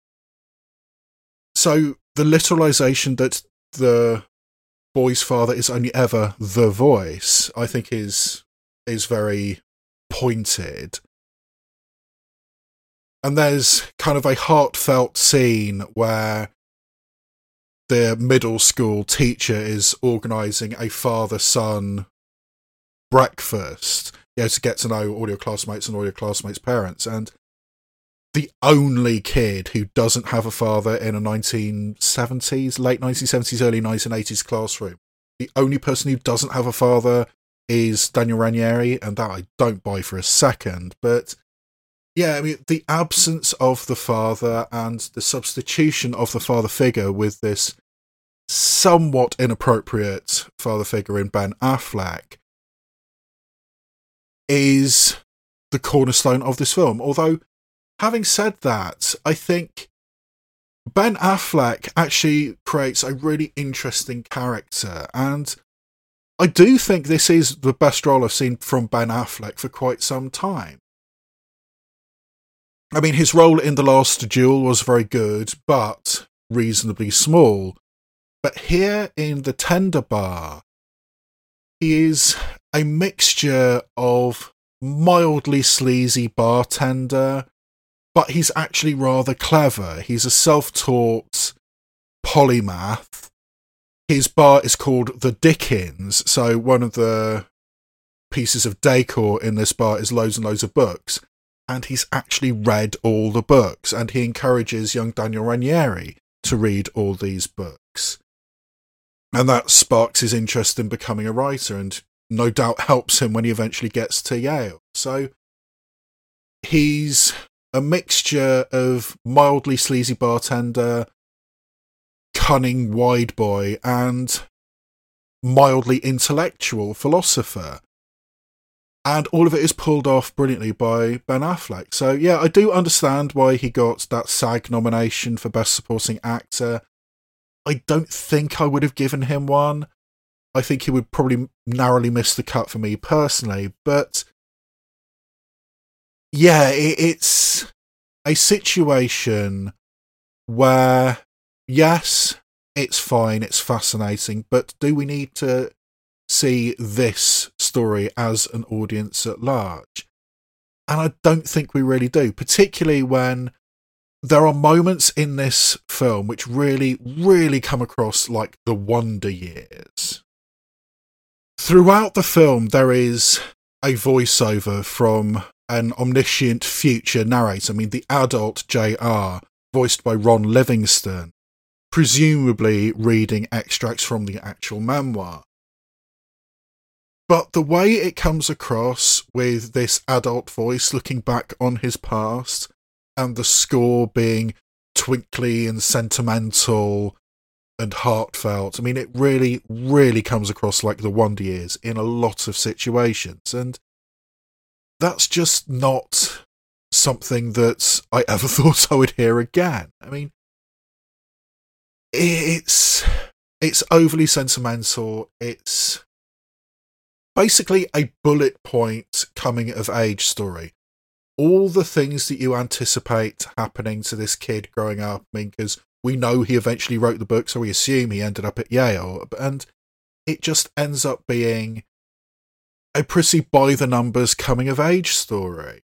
So the literalization that the boy's father is only ever the voice, I think is is very pointed. And there's kind of a heartfelt scene where the middle school teacher is organizing a father son breakfast you know, to get to know all your classmates and all your classmates' parents. And the only kid who doesn't have a father in a 1970s, late 1970s, early 1980s classroom, the only person who doesn't have a father is Daniel Ranieri, and that I don't buy for a second. But yeah, I mean, the absence of the father and the substitution of the father figure with this somewhat inappropriate father figure in Ben Affleck is the cornerstone of this film. Although, having said that, I think Ben Affleck actually creates a really interesting character, and I do think this is the best role I've seen from Ben Affleck for quite some time. I mean, his role in The Last Duel was very good, but reasonably small. But here in The Tender Bar, he is a mixture of mildly sleazy bartender, but he's actually rather clever. He's a self taught polymath. His bar is called the Dickens, so one of the pieces of decor in this bar is loads and loads of books. And he's actually read all the books, and he encourages young Daniel Ranieri to read all these books. And that sparks his interest in becoming a writer, and no doubt helps him when he eventually gets to Yale. So he's a mixture of mildly sleazy bartender, cunning wide boy, and mildly intellectual philosopher. And all of it is pulled off brilliantly by Ben Affleck. So, yeah, I do understand why he got that SAG nomination for Best Supporting Actor. I don't think I would have given him one. I think he would probably narrowly miss the cut for me personally. But yeah, it, it's a situation where, yes, it's fine, it's fascinating, but do we need to see this story as an audience at large? And I don't think we really do, particularly when there are moments in this film which really, really come across like the Wonder Years. Throughout the film, there is a voiceover from an omniscient future narrator. I mean, the adult JR, voiced by Ron Livingston, presumably reading extracts from the actual memoir. But the way it comes across with this adult voice looking back on his past and the score being twinkly and sentimental and heartfelt. I mean, it really, really comes across like the Wonder Years in a lot of situations. And that's just not something that I ever thought I would hear again. I mean, it's it's overly sentimental. It's basically a bullet point coming of age story. All the things that you anticipate happening to this kid growing up. I mean, because we know he eventually wrote the book, so we assume he ended up at Yale. And it just ends up being a pretty by the numbers coming of age story.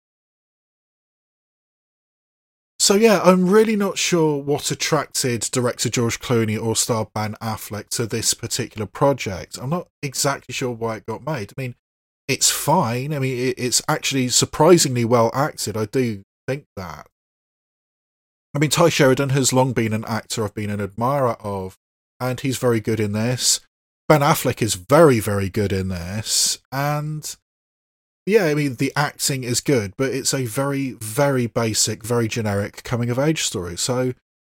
So yeah, I'm really not sure what attracted director George Clooney or star Ben Affleck to this particular project. I'm not exactly sure why it got made. I mean, it's fine. I mean, it's actually surprisingly well acted. I do think that. I mean, Tye Sheridan has long been an actor I've been an admirer of, and he's very good in this. Ben Affleck is very, very good in this, and yeah, I mean, the acting is good, but it's a very, very basic, very generic coming of age story. So,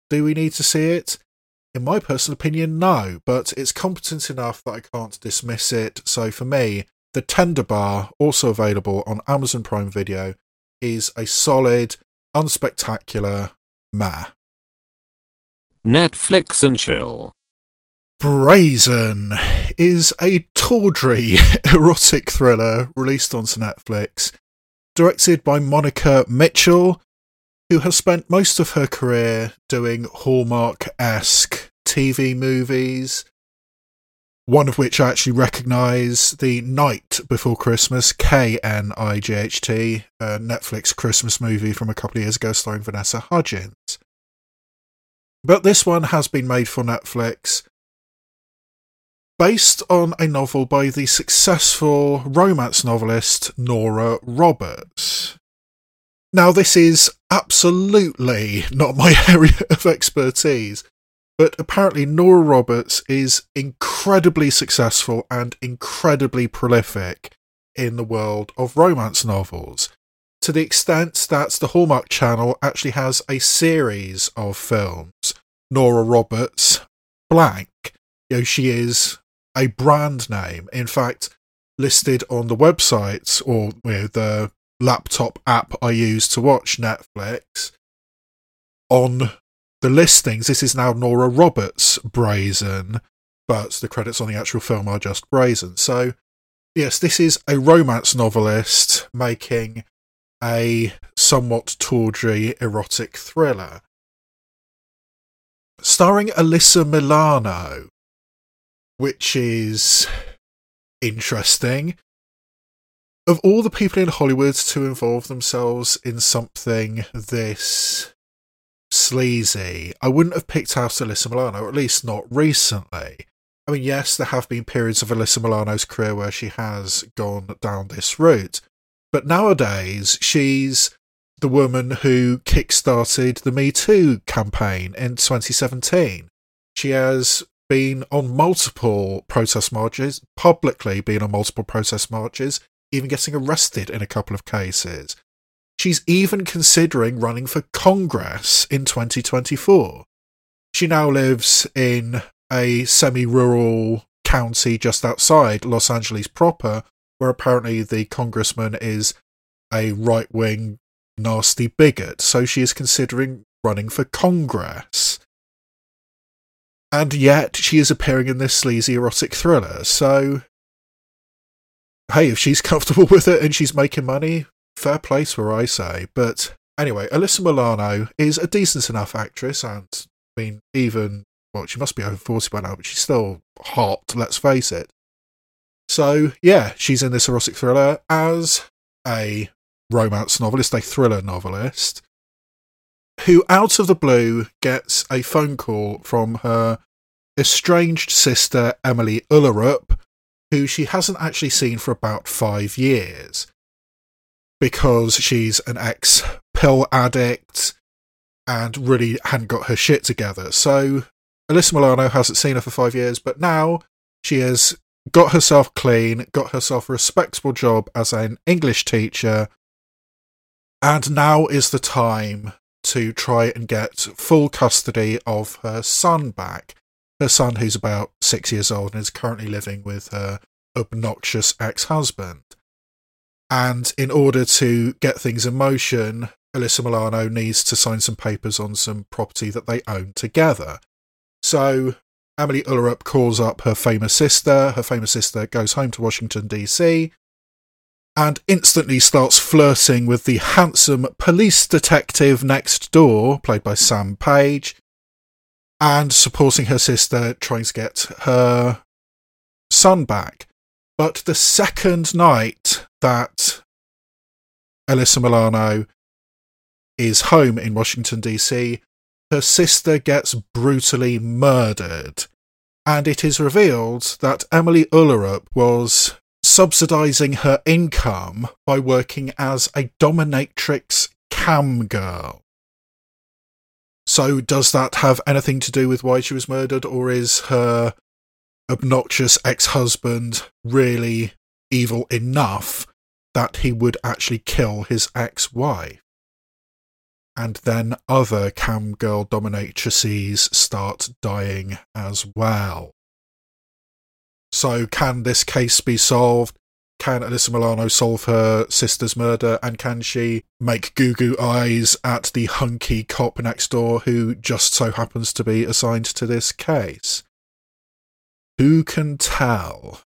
do we need to see it? In my personal opinion, no, but it's competent enough that I can't dismiss it. So, for me, The Tender Bar, also available on Amazon Prime Video, is a solid, unspectacular meh. Netflix and chill. Brazen is a tawdry erotic thriller released onto Netflix, directed by Monika Mitchell, who has spent most of her career doing Hallmark esque TV movies. One of which I actually recognise The Knight Before Christmas, K N I G H T, a Netflix Christmas movie from a couple of years ago starring Vanessa Hudgens. But this one has been made for Netflix based on a novel by the successful romance novelist Nora Roberts. Now, this is absolutely not my area of expertise, but apparently Nora Roberts is incredibly successful and incredibly prolific in the world of romance novels, to the extent that the Hallmark Channel actually has a series of films, Nora Roberts blank. You know, she is a brand name. In fact, listed on the website or you know, the laptop app I use to watch Netflix, on the listings, this is now Nora Roberts Brazen, but the credits on the actual film are just Brazen. So, yes, this is a romance novelist making a somewhat tawdry erotic thriller. Starring Alyssa Milano, which is interesting. Of all the people in Hollywood to involve themselves in something this sleazy, I wouldn't have picked out Alyssa Milano, at least not recently. I mean, yes, there have been periods of Alyssa Milano's career where she has gone down this route, but nowadays she's the woman who kick-started the Me Too campaign in 2017. She has been on multiple protest marches, publicly been on multiple protest marches, even getting arrested in a couple of cases. She's even considering running for Congress in 2024. She now lives in a semi rural county just outside Los Angeles proper, where apparently the congressman is a right wing nasty bigot. So she is considering running for Congress and yet she is appearing in this sleazy erotic thriller. So, hey, if she's comfortable with it and she's making money, fair place where I say. But anyway, Alyssa Milano is a decent enough actress, and I mean, even well, she must be over forty by now, but she's still hot. Let's face it. So yeah, she's in this erotic thriller as a romance novelist, a thriller novelist who out of the blue gets a phone call from her estranged sister Emily Ullerup, who she hasn't actually seen for about five years because she's an ex pill addict and really hadn't got her shit together. So Alyssa Milano hasn't seen her for five years, but now she has got herself clean, got herself a respectable job as an English teacher, and now is the time to try and get full custody of her son back. Her son, who's about six years old and is currently living with her obnoxious ex husband. And in order to get things in motion, Alyssa Milano needs to sign some papers on some property that they own together. So Emily Ullerup calls up her famous sister. Her famous sister goes home to Washington, D.C and instantly starts flirting with the handsome police detective next door, played by Sam Page, and supporting her sister trying to get her son back. But the second night that Alyssa Milano is home in Washington, D.C., her sister gets brutally murdered. And it is revealed that Emily Ullerup was subsidizing her income by working as a dominatrix cam girl. So, does that have anything to do with why she was murdered, or is her obnoxious ex husband really evil enough that he would actually kill his ex wife? And then other cam girl dominatrices start dying as well. So, can this case be solved? Can Alyssa Milano solve her sister's murder? And can she make goo goo eyes at the hunky cop next door who just so happens to be assigned to this case? Who can tell?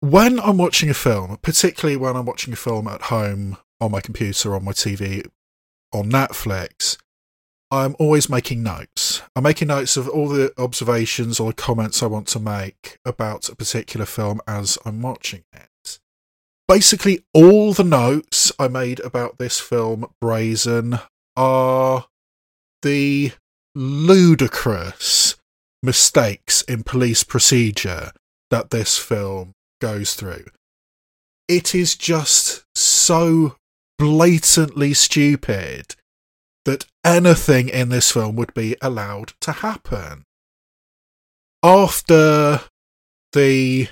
When I'm watching a film, particularly when I'm watching a film at home on my computer, on my TV, on Netflix, I'm always making notes. I'm making notes of all the observations or comments I want to make about a particular film as I'm watching it. Basically, all the notes I made about this film, Brazen, are the ludicrous mistakes in police procedure that this film goes through. It is just so blatantly stupid that anything in this film would be allowed to happen. After the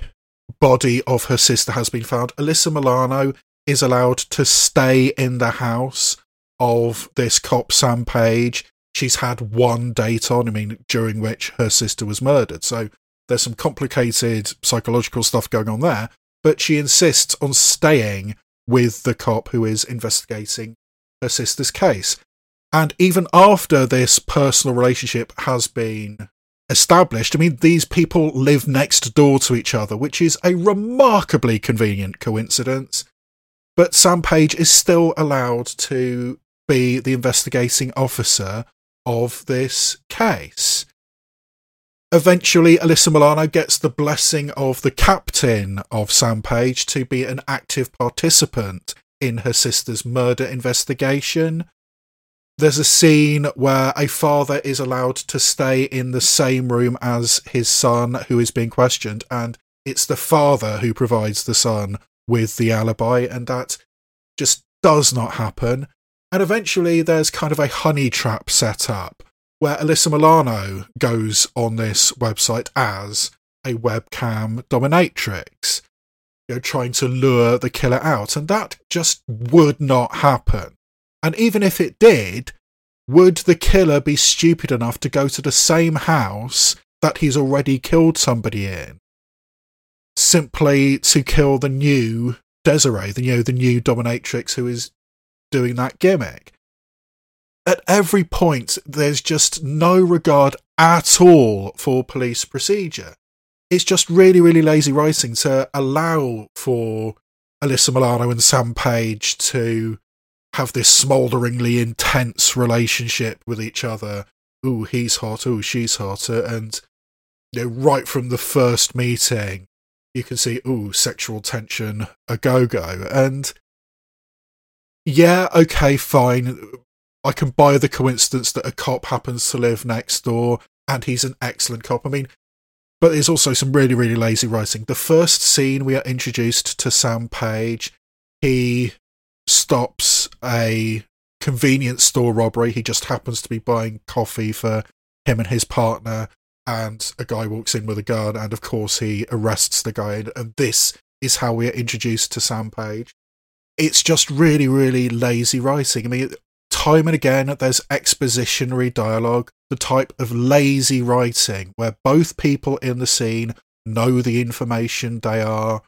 body of her sister has been found, Alyssa Milano is allowed to stay in the house of this cop, Sam Page. She's had one date on, I mean, during which her sister was murdered. So there's some complicated psychological stuff going on there. But she insists on staying with the cop who is investigating her sister's case. And even after this personal relationship has been established, I mean, these people live next door to each other, which is a remarkably convenient coincidence. But Sam Page is still allowed to be the investigating officer of this case. Eventually, Alyssa Milano gets the blessing of the captain of Sam Page to be an active participant in her sister's murder investigation there's a scene where a father is allowed to stay in the same room as his son who is being questioned, and it's the father who provides the son with the alibi, and that just does not happen. And eventually, there's kind of a honey trap set up where Alyssa Milano goes on this website as a webcam dominatrix, you know, trying to lure the killer out, and that just would not happen. And even if it did, would the killer be stupid enough to go to the same house that he's already killed somebody in? Simply to kill the new Desiree, the you know, the new dominatrix who is doing that gimmick. At every point, there's just no regard at all for police procedure. It's just really, really lazy writing to allow for Alyssa Milano and Sam Page to have this smoulderingly intense relationship with each other. Ooh, he's hot. Ooh, she's hotter. And you know, right from the first meeting, you can see, ooh, sexual tension a go go. And yeah, okay, fine. I can buy the coincidence that a cop happens to live next door and he's an excellent cop. I mean, but there's also some really, really lazy writing. The first scene we are introduced to Sam Page, he stops a convenience store robbery. He just happens to be buying coffee for him and his partner, and a guy walks in with a gun, and of course he arrests the guy. And this is how we are introduced to Sam Page. It's just really, really lazy writing. I mean, time and again, there's expositionary dialogue, the type of lazy writing where both people in the scene know the information they are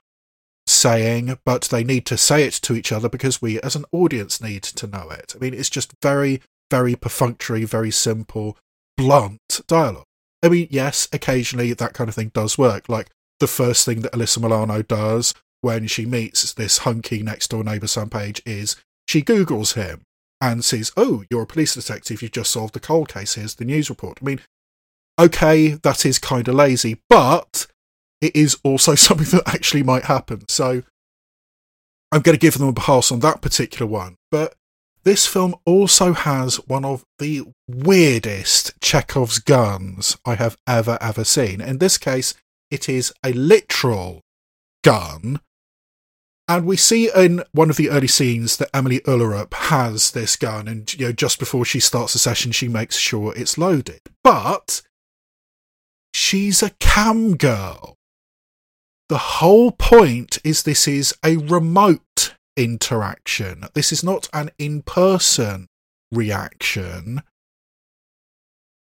saying, but they need to say it to each other because we as an audience need to know it. I mean, it's just very, very perfunctory, very simple, blunt dialogue. I mean, yes, occasionally that kind of thing does work. Like the first thing that Alyssa Milano does when she meets this hunky next door neighbour Sam Page is she Googles him and says, Oh, you're a police detective, you've just solved a cold case, here's the news report. I mean, okay, that is kind of lazy, but it is also something that actually might happen. So I'm going to give them a pass on that particular one. But this film also has one of the weirdest Chekhov's guns I have ever, ever seen. In this case, it is a literal gun. And we see in one of the early scenes that Emilie Ullerup has this gun, and you know, just before she starts the session, she makes sure it's loaded. But she's a cam girl. The whole point is this is a remote interaction. This is not an in person reaction.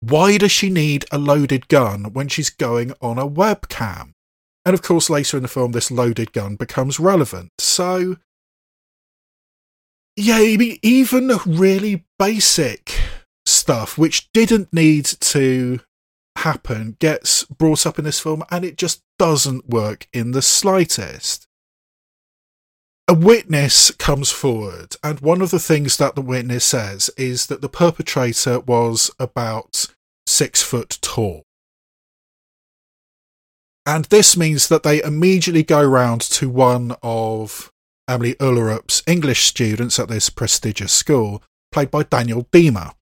Why does she need a loaded gun when she's going on a webcam? And of course, later in the film, this loaded gun becomes relevant. So, yeah, even really basic stuff, which didn't need to happen, gets brought up in this film, and it just doesn't work in the slightest. A witness comes forward, and one of the things that the witness says is that the perpetrator was about six foot tall. And this means that they immediately go round to one of Emilie Ullerup's English students at this prestigious school, played by Daniel Diemer.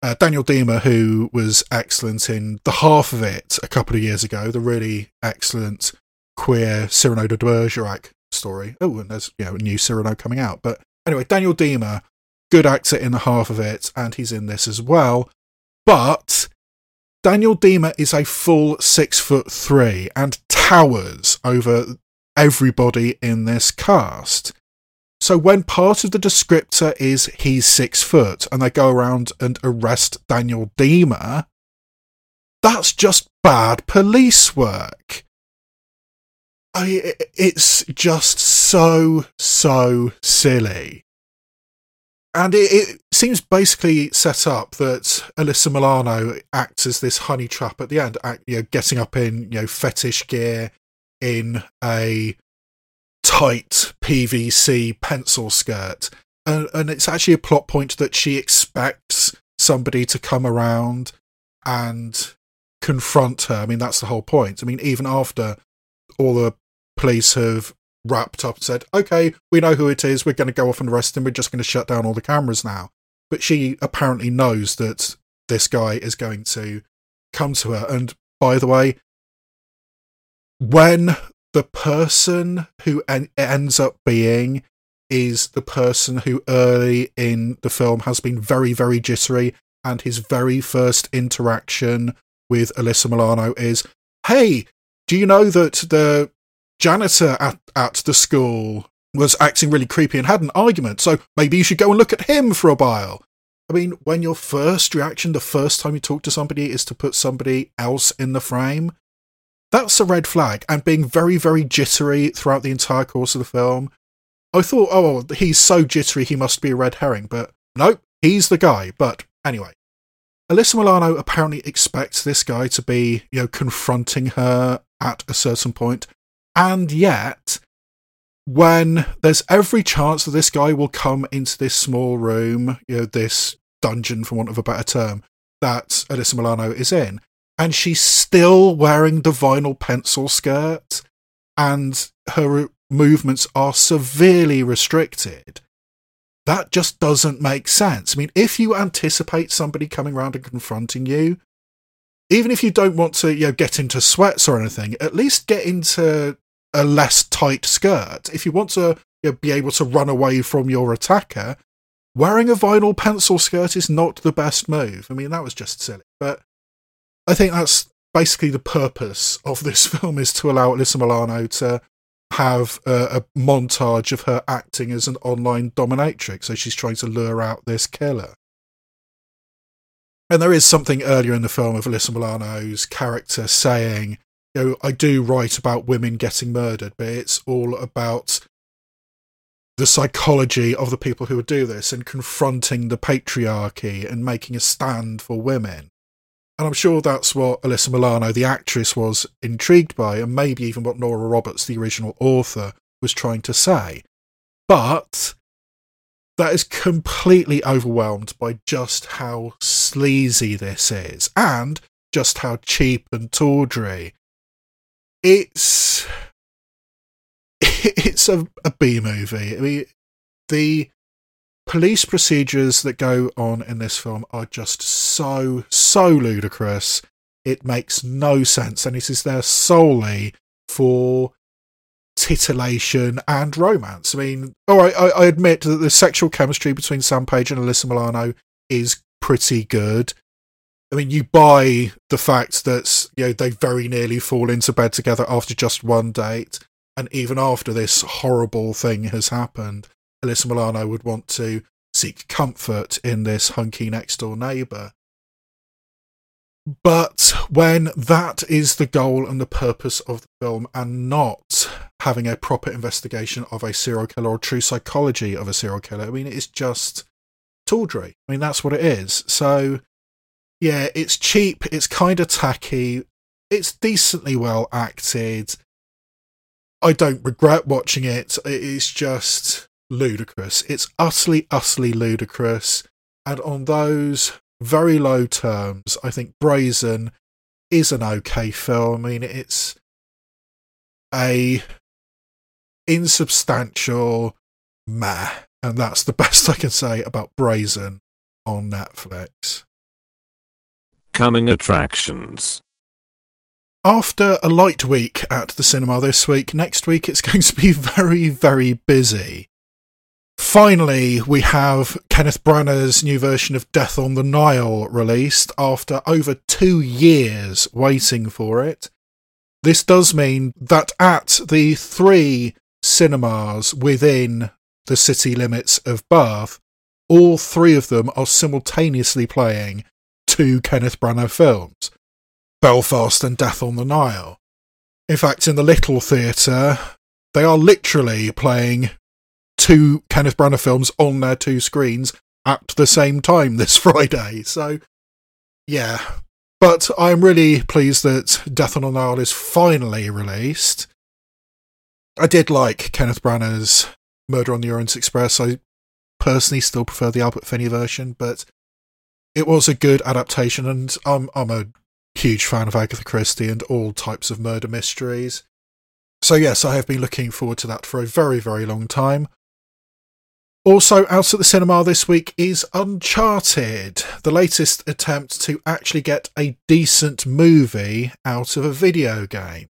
Uh, Daniel Diemer, who was excellent in the half of it a couple of years ago, the really excellent queer Cyrano de Bergerac story. Oh, and there's you know a new Cyrano coming out. But anyway, Daniel Diemer, good actor in the half of it, and he's in this as well. But Daniel Diemer is a full six foot three and towers over everybody in this cast. So when part of the descriptor is he's six foot and they go around and arrest Daniel Diemer, that's just bad police work. I, it's just so, so silly and it, it, seems basically set up that Alyssa Milano acts as this honey trap at the end, act, you know, getting up in you know fetish gear in a tight PVC pencil skirt, and, and it's actually a plot point that she expects somebody to come around and confront her. I mean, that's the whole point. I mean, even after all the police have wrapped up and said, okay, we know who it is. We're going to go off and arrest him. We're just going to shut down all the cameras now. But she apparently knows that this guy is going to come to her. And by the way, when the person who en- ends up being is the person who early in the film has been very, very jittery, and his very first interaction with Alyssa Milano is, Hey, do you know that the janitor at, at the school was acting really creepy and had an argument, so maybe you should go and look at him for a while. I mean, when your first reaction the first time you talk to somebody is to put somebody else in the frame, that's a red flag. And being very, very jittery throughout the entire course of the film, I thought, oh, he's so jittery, he must be a red herring. But nope, he's the guy. But anyway, Alyssa Milano apparently expects this guy to be, you know, confronting her at a certain point. And yet, when there's every chance that this guy will come into this small room, you know, this dungeon, for want of a better term, that Alyssa Milano is in, and she's still wearing the vinyl pencil skirt, and her movements are severely restricted. That just doesn't make sense. I mean, if you anticipate somebody coming around and confronting you, even if you don't want to, you know, get into sweats or anything, at least get into a less tight skirt. If you want to you know, be able to run away from your attacker, wearing a vinyl pencil skirt is not the best move. I mean, that was just silly. But I think that's basically the purpose of this film is to allow Alyssa Milano to have a, a, montage of her acting as an online dominatrix. So she's trying to lure out this killer. And there is something earlier in the film of Alyssa Milano's character saying, you know, I do write about women getting murdered, but it's all about the psychology of the people who would do this and confronting the patriarchy and making a stand for women. And I'm sure that's what Alyssa Milano, the actress, was intrigued by, and maybe even what Nora Roberts, the original author, was trying to say. But that is completely overwhelmed by just how sleazy this is and just how cheap and tawdry it's it's a, a B movie. I mean, the police procedures that go on in this film are just so, so ludicrous. It makes no sense, and it is there solely for titillation and romance. I mean, all right, I, I admit that the sexual chemistry between Sam Page and Alyssa Milano is pretty good. I mean, you buy the fact that you know they very nearly fall into bed together after just one date, and even after this horrible thing has happened, Alyssa Milano would want to seek comfort in this hunky next door neighbour. But when that is the goal and the purpose of the film, and not having a proper investigation of a serial killer or true psychology of a serial killer, I mean, it's just tawdry. I mean, that's what it is. So, yeah, it's cheap, it's kind of tacky, it's decently well acted. I don't regret watching it. It's just ludicrous. It's utterly, utterly ludicrous. And on those very low terms, I think Brazen is an okay film. I mean, it's a insubstantial meh, and that's the best I can say about Brazen on Netflix. Coming attractions. After a light week at the cinema this week, next week it's going to be very, very busy. Finally, we have Kenneth Branagh's new version of Death on the Nile released after over two years waiting for it. This does mean that at the three cinemas within the city limits of Bath, all three of them are simultaneously playing two Kenneth Branagh films Belfast and Death on the Nile. In fact, in the Little Theatre, they are literally playing two Kenneth Branagh films on their two screens at the same time this Friday. So, yeah. But I'm really pleased that Death on the Nile is finally released. I did like Kenneth Branagh's Murder on the Orient Express. I personally still prefer the Albert Finney version, but it was a good adaptation, and I'm I'm a huge fan of Agatha Christie and all types of murder mysteries. So yes, I have been looking forward to that for a very, very long time. Also out at the cinema this week is Uncharted, the latest attempt to actually get a decent movie out of a video game.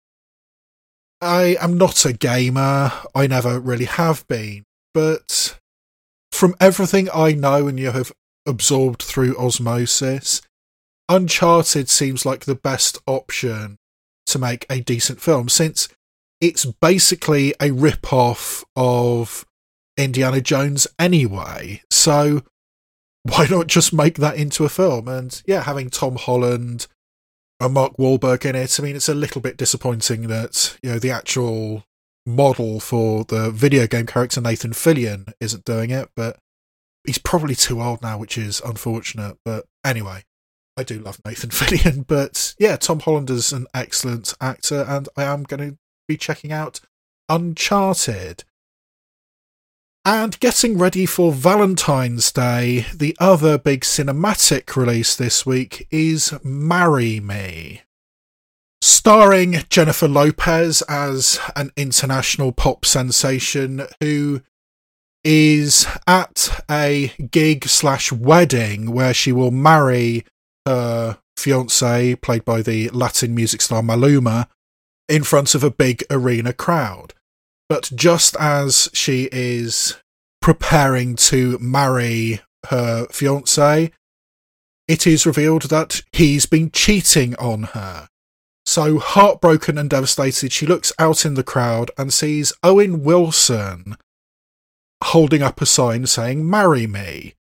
I am not a gamer, I never really have been, but from everything I know and you have absorbed through osmosis, Uncharted seems like the best option to make a decent film since it's basically a rip off of Indiana Jones anyway. So why not just make that into a film? And yeah, having Tom Holland and Mark Wahlberg in it, I mean, it's a little bit disappointing that, you know, the actual model for the video game character Nathan Fillion isn't doing it, but he's probably too old now, which is unfortunate. But anyway, I do love Nathan Fillion. But yeah, Tom Holland is an excellent actor, and I am going to be checking out Uncharted. And getting ready for Valentine's Day, the other big cinematic release this week is Marry Me. Starring Jennifer Lopez as an international pop sensation who is at a gig slash wedding where she will marry her fiance, played by the Latin music star Maluma, in front of a big arena crowd. But just as she is preparing to marry her fiance, it is revealed that he's been cheating on her. So, heartbroken and devastated, she looks out in the crowd and sees Owen Wilson holding up a sign saying, Marry me.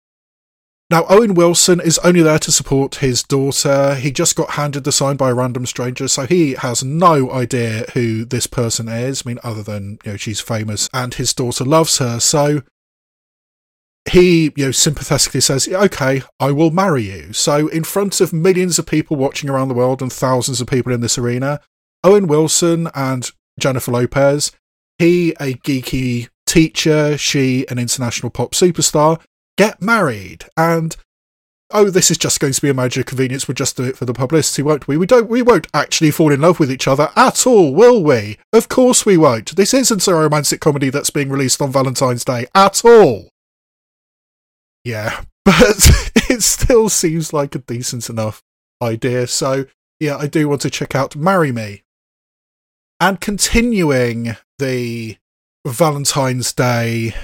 Now, Owen Wilson is only there to support his daughter. He just got handed the sign by a random stranger, so he has no idea who this person is. I mean, other than, you know, she's famous and his daughter loves her. So he, you know, sympathetically says, okay, I will marry you. So in front of millions of people watching around the world and thousands of people in this arena, Owen Wilson and Jennifer Lopez, he, a geeky teacher, she, an international pop superstar, get married. And oh this is just going to be a major convenience. We'll just do it for the publicity won't we? We don't we won't actually fall in love with each other at all will we? Of course we won't. This isn't a romantic comedy that's being released on valentine's day at all. Yeah, but it still seems like a decent enough idea. So, yeah, I do want to check out Marry Me. And continuing the Valentine's Day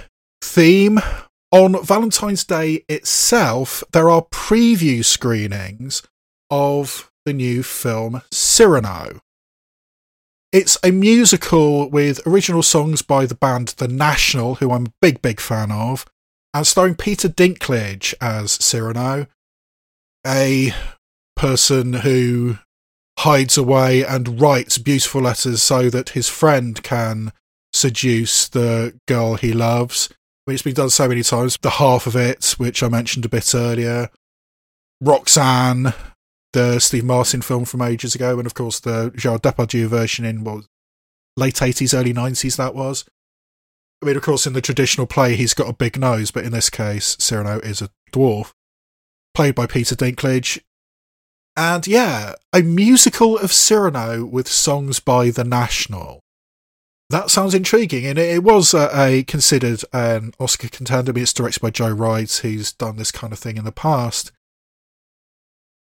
theme, on Valentine's Day itself, there are preview screenings of the new film Cyrano. It's a musical with original songs by the band The National, who I'm a big, big fan of, and starring Peter Dinklage as Cyrano, a person who hides away and writes beautiful letters so that his friend can seduce the girl he loves. I mean, it's been done so many times. The half of it, which I mentioned a bit earlier, Roxanne, the Steve Martin film from ages ago, and of course the Gerard Depardieu version in late 80s, early 90s that was. I mean, of course, in the traditional play, he's got a big nose, but in this case, Cyrano is a dwarf, played by Peter Dinklage. And yeah, a musical of Cyrano with songs by The National. That sounds intriguing, and it, was a, a considered an Oscar contender. It's directed by Joe Wright, who's done this kind of thing in the past.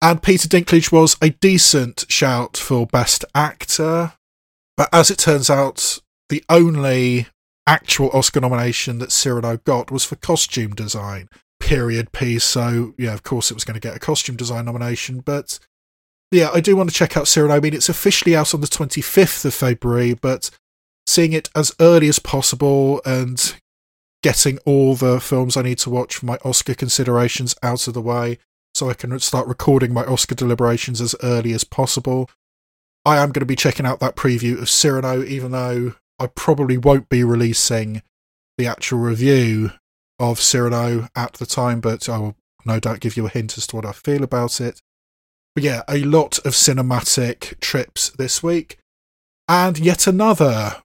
And Peter Dinklage was a decent shout for Best Actor, but as it turns out, the only actual Oscar nomination that Cyrano got was for costume design, period piece. So, yeah, of course, it was going to get a costume design nomination. But yeah, I do want to check out Cyrano. I mean, it's officially out on the 25th of February, but seeing it as early as possible and getting all the films I need to watch for my Oscar considerations out of the way so I can start recording my Oscar deliberations as early as possible. I am going to be checking out that preview of Cyrano, even though I probably won't be releasing the actual review of Cyrano at the time, but I will no doubt give you a hint as to what I feel about it. But yeah, a lot of cinematic trips this week, and yet another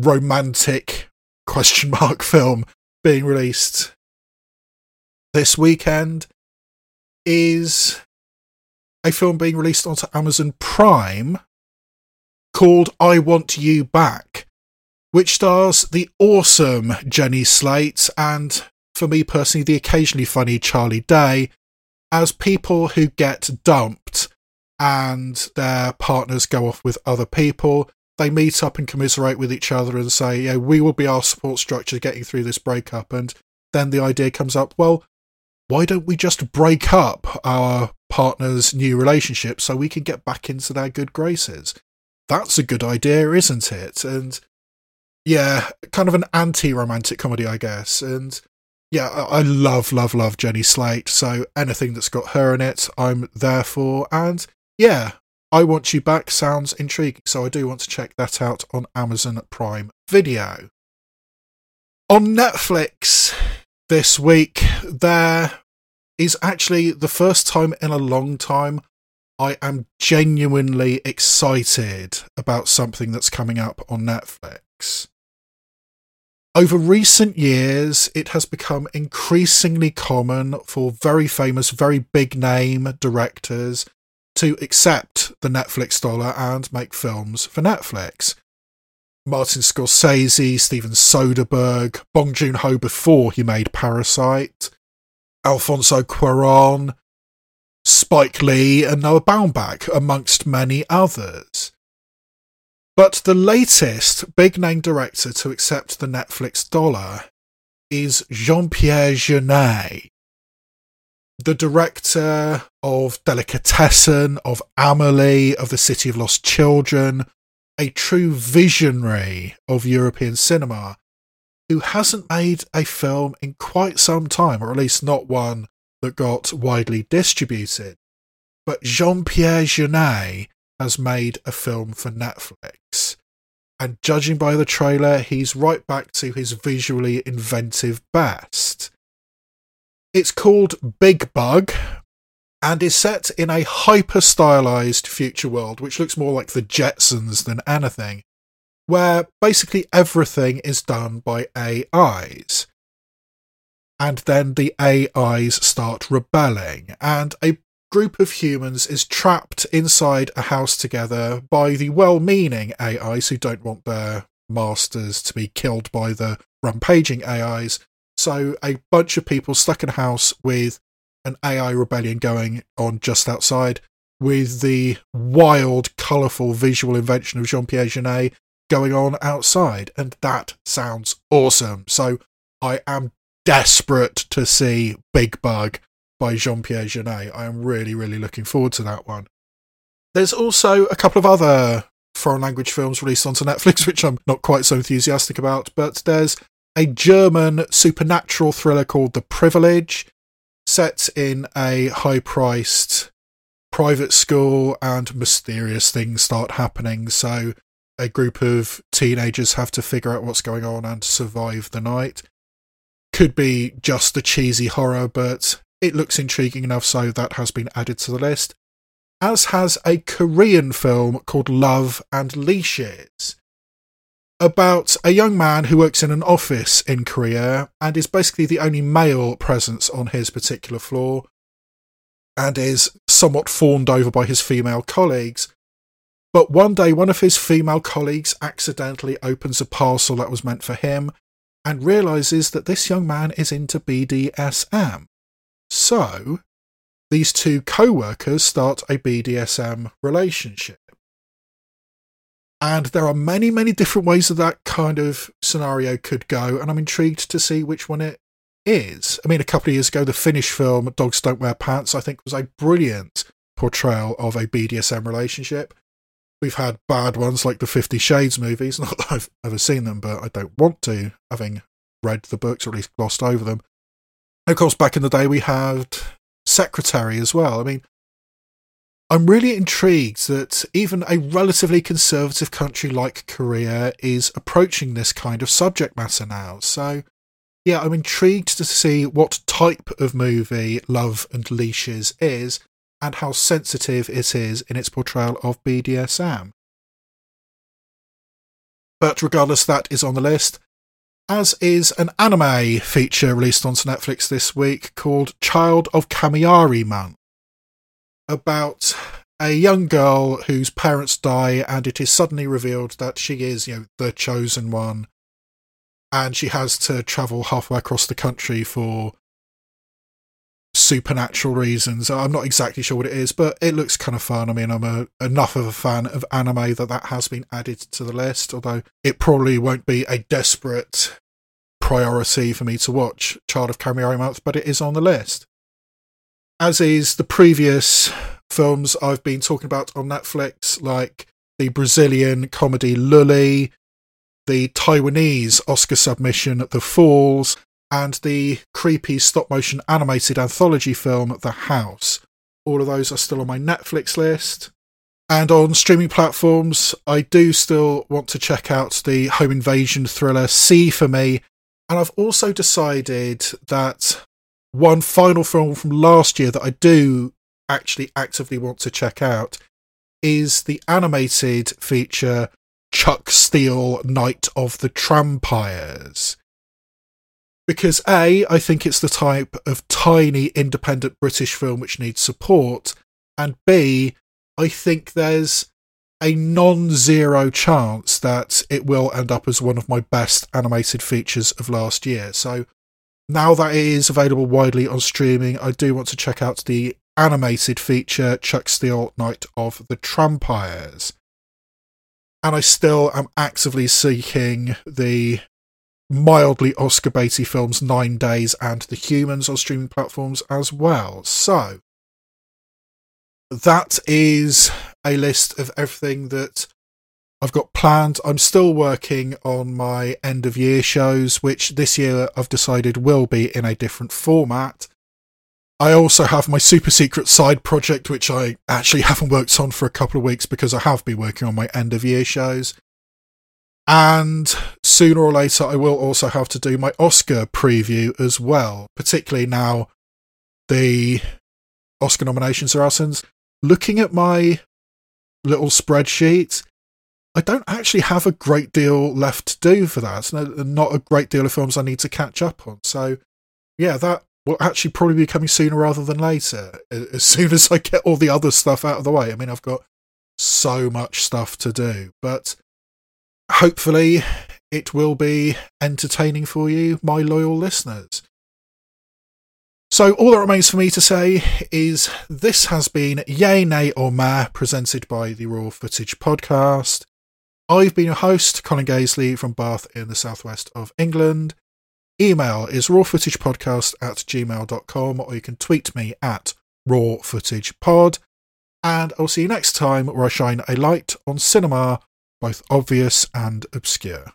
romantic question mark film being released this weekend is a film being released onto Amazon Prime called I Want You Back which stars the awesome Jenny Slate and, for me personally, the occasionally funny Charlie Day as people who get dumped and their partners go off with other people. They meet up and commiserate with each other and say, yeah, we will be our support structure getting through this breakup. And then the idea comes up, well, why don't we just break up our partner's new relationship so we can get back into their good graces? That's a good idea, isn't it? And yeah, kind of an anti-romantic comedy, I guess. And yeah, I love, love, love Jenny Slate. So anything that's got her in it, I'm there for. And yeah, I Want You Back sounds intriguing. So I do want to check that out on Amazon Prime Video. On Netflix this week, there is actually the first time in a long time I am genuinely excited about something that's coming up on Netflix. Over recent years, it has become increasingly common for very famous, very big name directors to accept the Netflix dollar and make films for Netflix. Martin Scorsese, Steven Soderbergh, Bong Joon Ho before he made Parasite, Alfonso Cuaron, Spike Lee, and Noah Baumbach, amongst many others. But the latest big name director to accept the Netflix dollar is Jean Pierre Jeunet, the director of Delicatessen, of Amelie, of The City of Lost Children, a true visionary of European cinema, who hasn't made a film in quite some time, or at least not one that got widely distributed. But Jean Pierre Jeunet has made a film for Netflix. And judging by the trailer, he's right back to his visually inventive best. It's called Big Bug and is set in a hyper stylized future world, which looks more like the Jetsons than anything, where basically everything is done by AIs. And then the AIs start rebelling, and a group of humans is trapped inside a house together by the well meaning AIs who don't want their masters to be killed by the rampaging AIs. So, a bunch of people stuck in a house with an AI rebellion going on just outside, with the wild, colourful visual invention of Jean Pierre Jeunet going on outside. And that sounds awesome. So, I am desperate to see Big Bug by Jean Pierre Jeunet. I am really, really looking forward to that one. There's also a couple of other foreign language films released onto Netflix, which I'm not quite so enthusiastic about, but there's a German supernatural thriller called The Privilege, set in a high priced private school, and mysterious things start happening. So, a group of teenagers have to figure out what's going on and survive the night. Could be just a cheesy horror, but it looks intriguing enough, so that has been added to the list as has a Korean film called Love and Leashes about a young man who works in an office in Korea and is basically the only male presence on his particular floor and is somewhat fawned over by his female colleagues. But one day, one of his female colleagues accidentally opens a parcel that was meant for him and realizes that this young man is into BDSM. So, these two co workers start a BDSM relationship. And there are many, many different ways that that kind of scenario could go, and I'm intrigued to see which one it is. I mean, a couple of years ago, the Finnish film Dogs Don't Wear Pants, I think, was a brilliant portrayal of a BDSM relationship. We've had bad ones like the Fifty Shades movies, not that I've ever seen them, but I don't want to, having read the books or at least glossed over them. Of course, back in the day, we had secretary as well. I mean, I'm really intrigued that even a relatively conservative country like Korea is approaching this kind of subject matter now. So, yeah, I'm intrigued to see what type of movie Love and Leashes is and how sensitive it is in its portrayal of BDSM. But regardless, that is on the list as is an anime feature released onto Netflix this week called Child of Kamiyari Kamiari about a young girl whose parents die and it is suddenly revealed that she is, you know, the chosen one and she has to travel halfway across the country for supernatural reasons. I'm not exactly sure what it is, but it looks kind of fun. I mean, I'm a, enough of a fan of anime that that has been added to the list, although it probably won't be a desperate priority for me to watch Child of Kamiari Month, but it is on the list. As is the previous films I've been talking about on Netflix, like the Brazilian comedy Lulli, the Taiwanese Oscar submission The Falls, and the creepy stop motion animated anthology film The House. All of those are still on my Netflix list. And on streaming platforms, I do still want to check out the home invasion thriller See for Me. And I've also decided that one final film from last year that I do actually actively want to check out is the animated feature Chuck Steel Night of the Trampires because A, I think it's the type of tiny independent British film which needs support, and B, I think there's a non zero chance that it will end up as one of my best animated features of last year. So now that it is available widely on streaming, I do want to check out the animated feature Chuck Steel Night of the Trampires. And I still am actively seeking the mildly Oscar baity films Nine Days and The Humans on streaming platforms as well. So that is a list of everything that I've got planned. I'm still working on my end of year shows, which this year I've decided will be in a different format. I also have my super secret side project, which I actually haven't worked on for a couple of weeks because I have been working on my end of year shows. And sooner or later, I will also have to do my Oscar preview as well, particularly now the Oscar nominations are out. looking at my little spreadsheet, I don't actually have a great deal left to do for that. Not a great deal of films I need to catch up on. So, yeah, that will actually probably be coming sooner rather than later, as soon as I get all the other stuff out of the way. I mean, I've got so much stuff to do, but hopefully it will be entertaining for you, my loyal listeners. So, all that remains for me to say is this has been Yay, Nay, or Ma, presented by the Raw Footage Podcast. I've been your host, Colin Gaisley from Bath in the southwest of England. Email is rawfootagepodcast at gmail.com, or you can tweet me at rawfootagepod. And I'll see you next time where I shine a light on cinema, both obvious and obscure.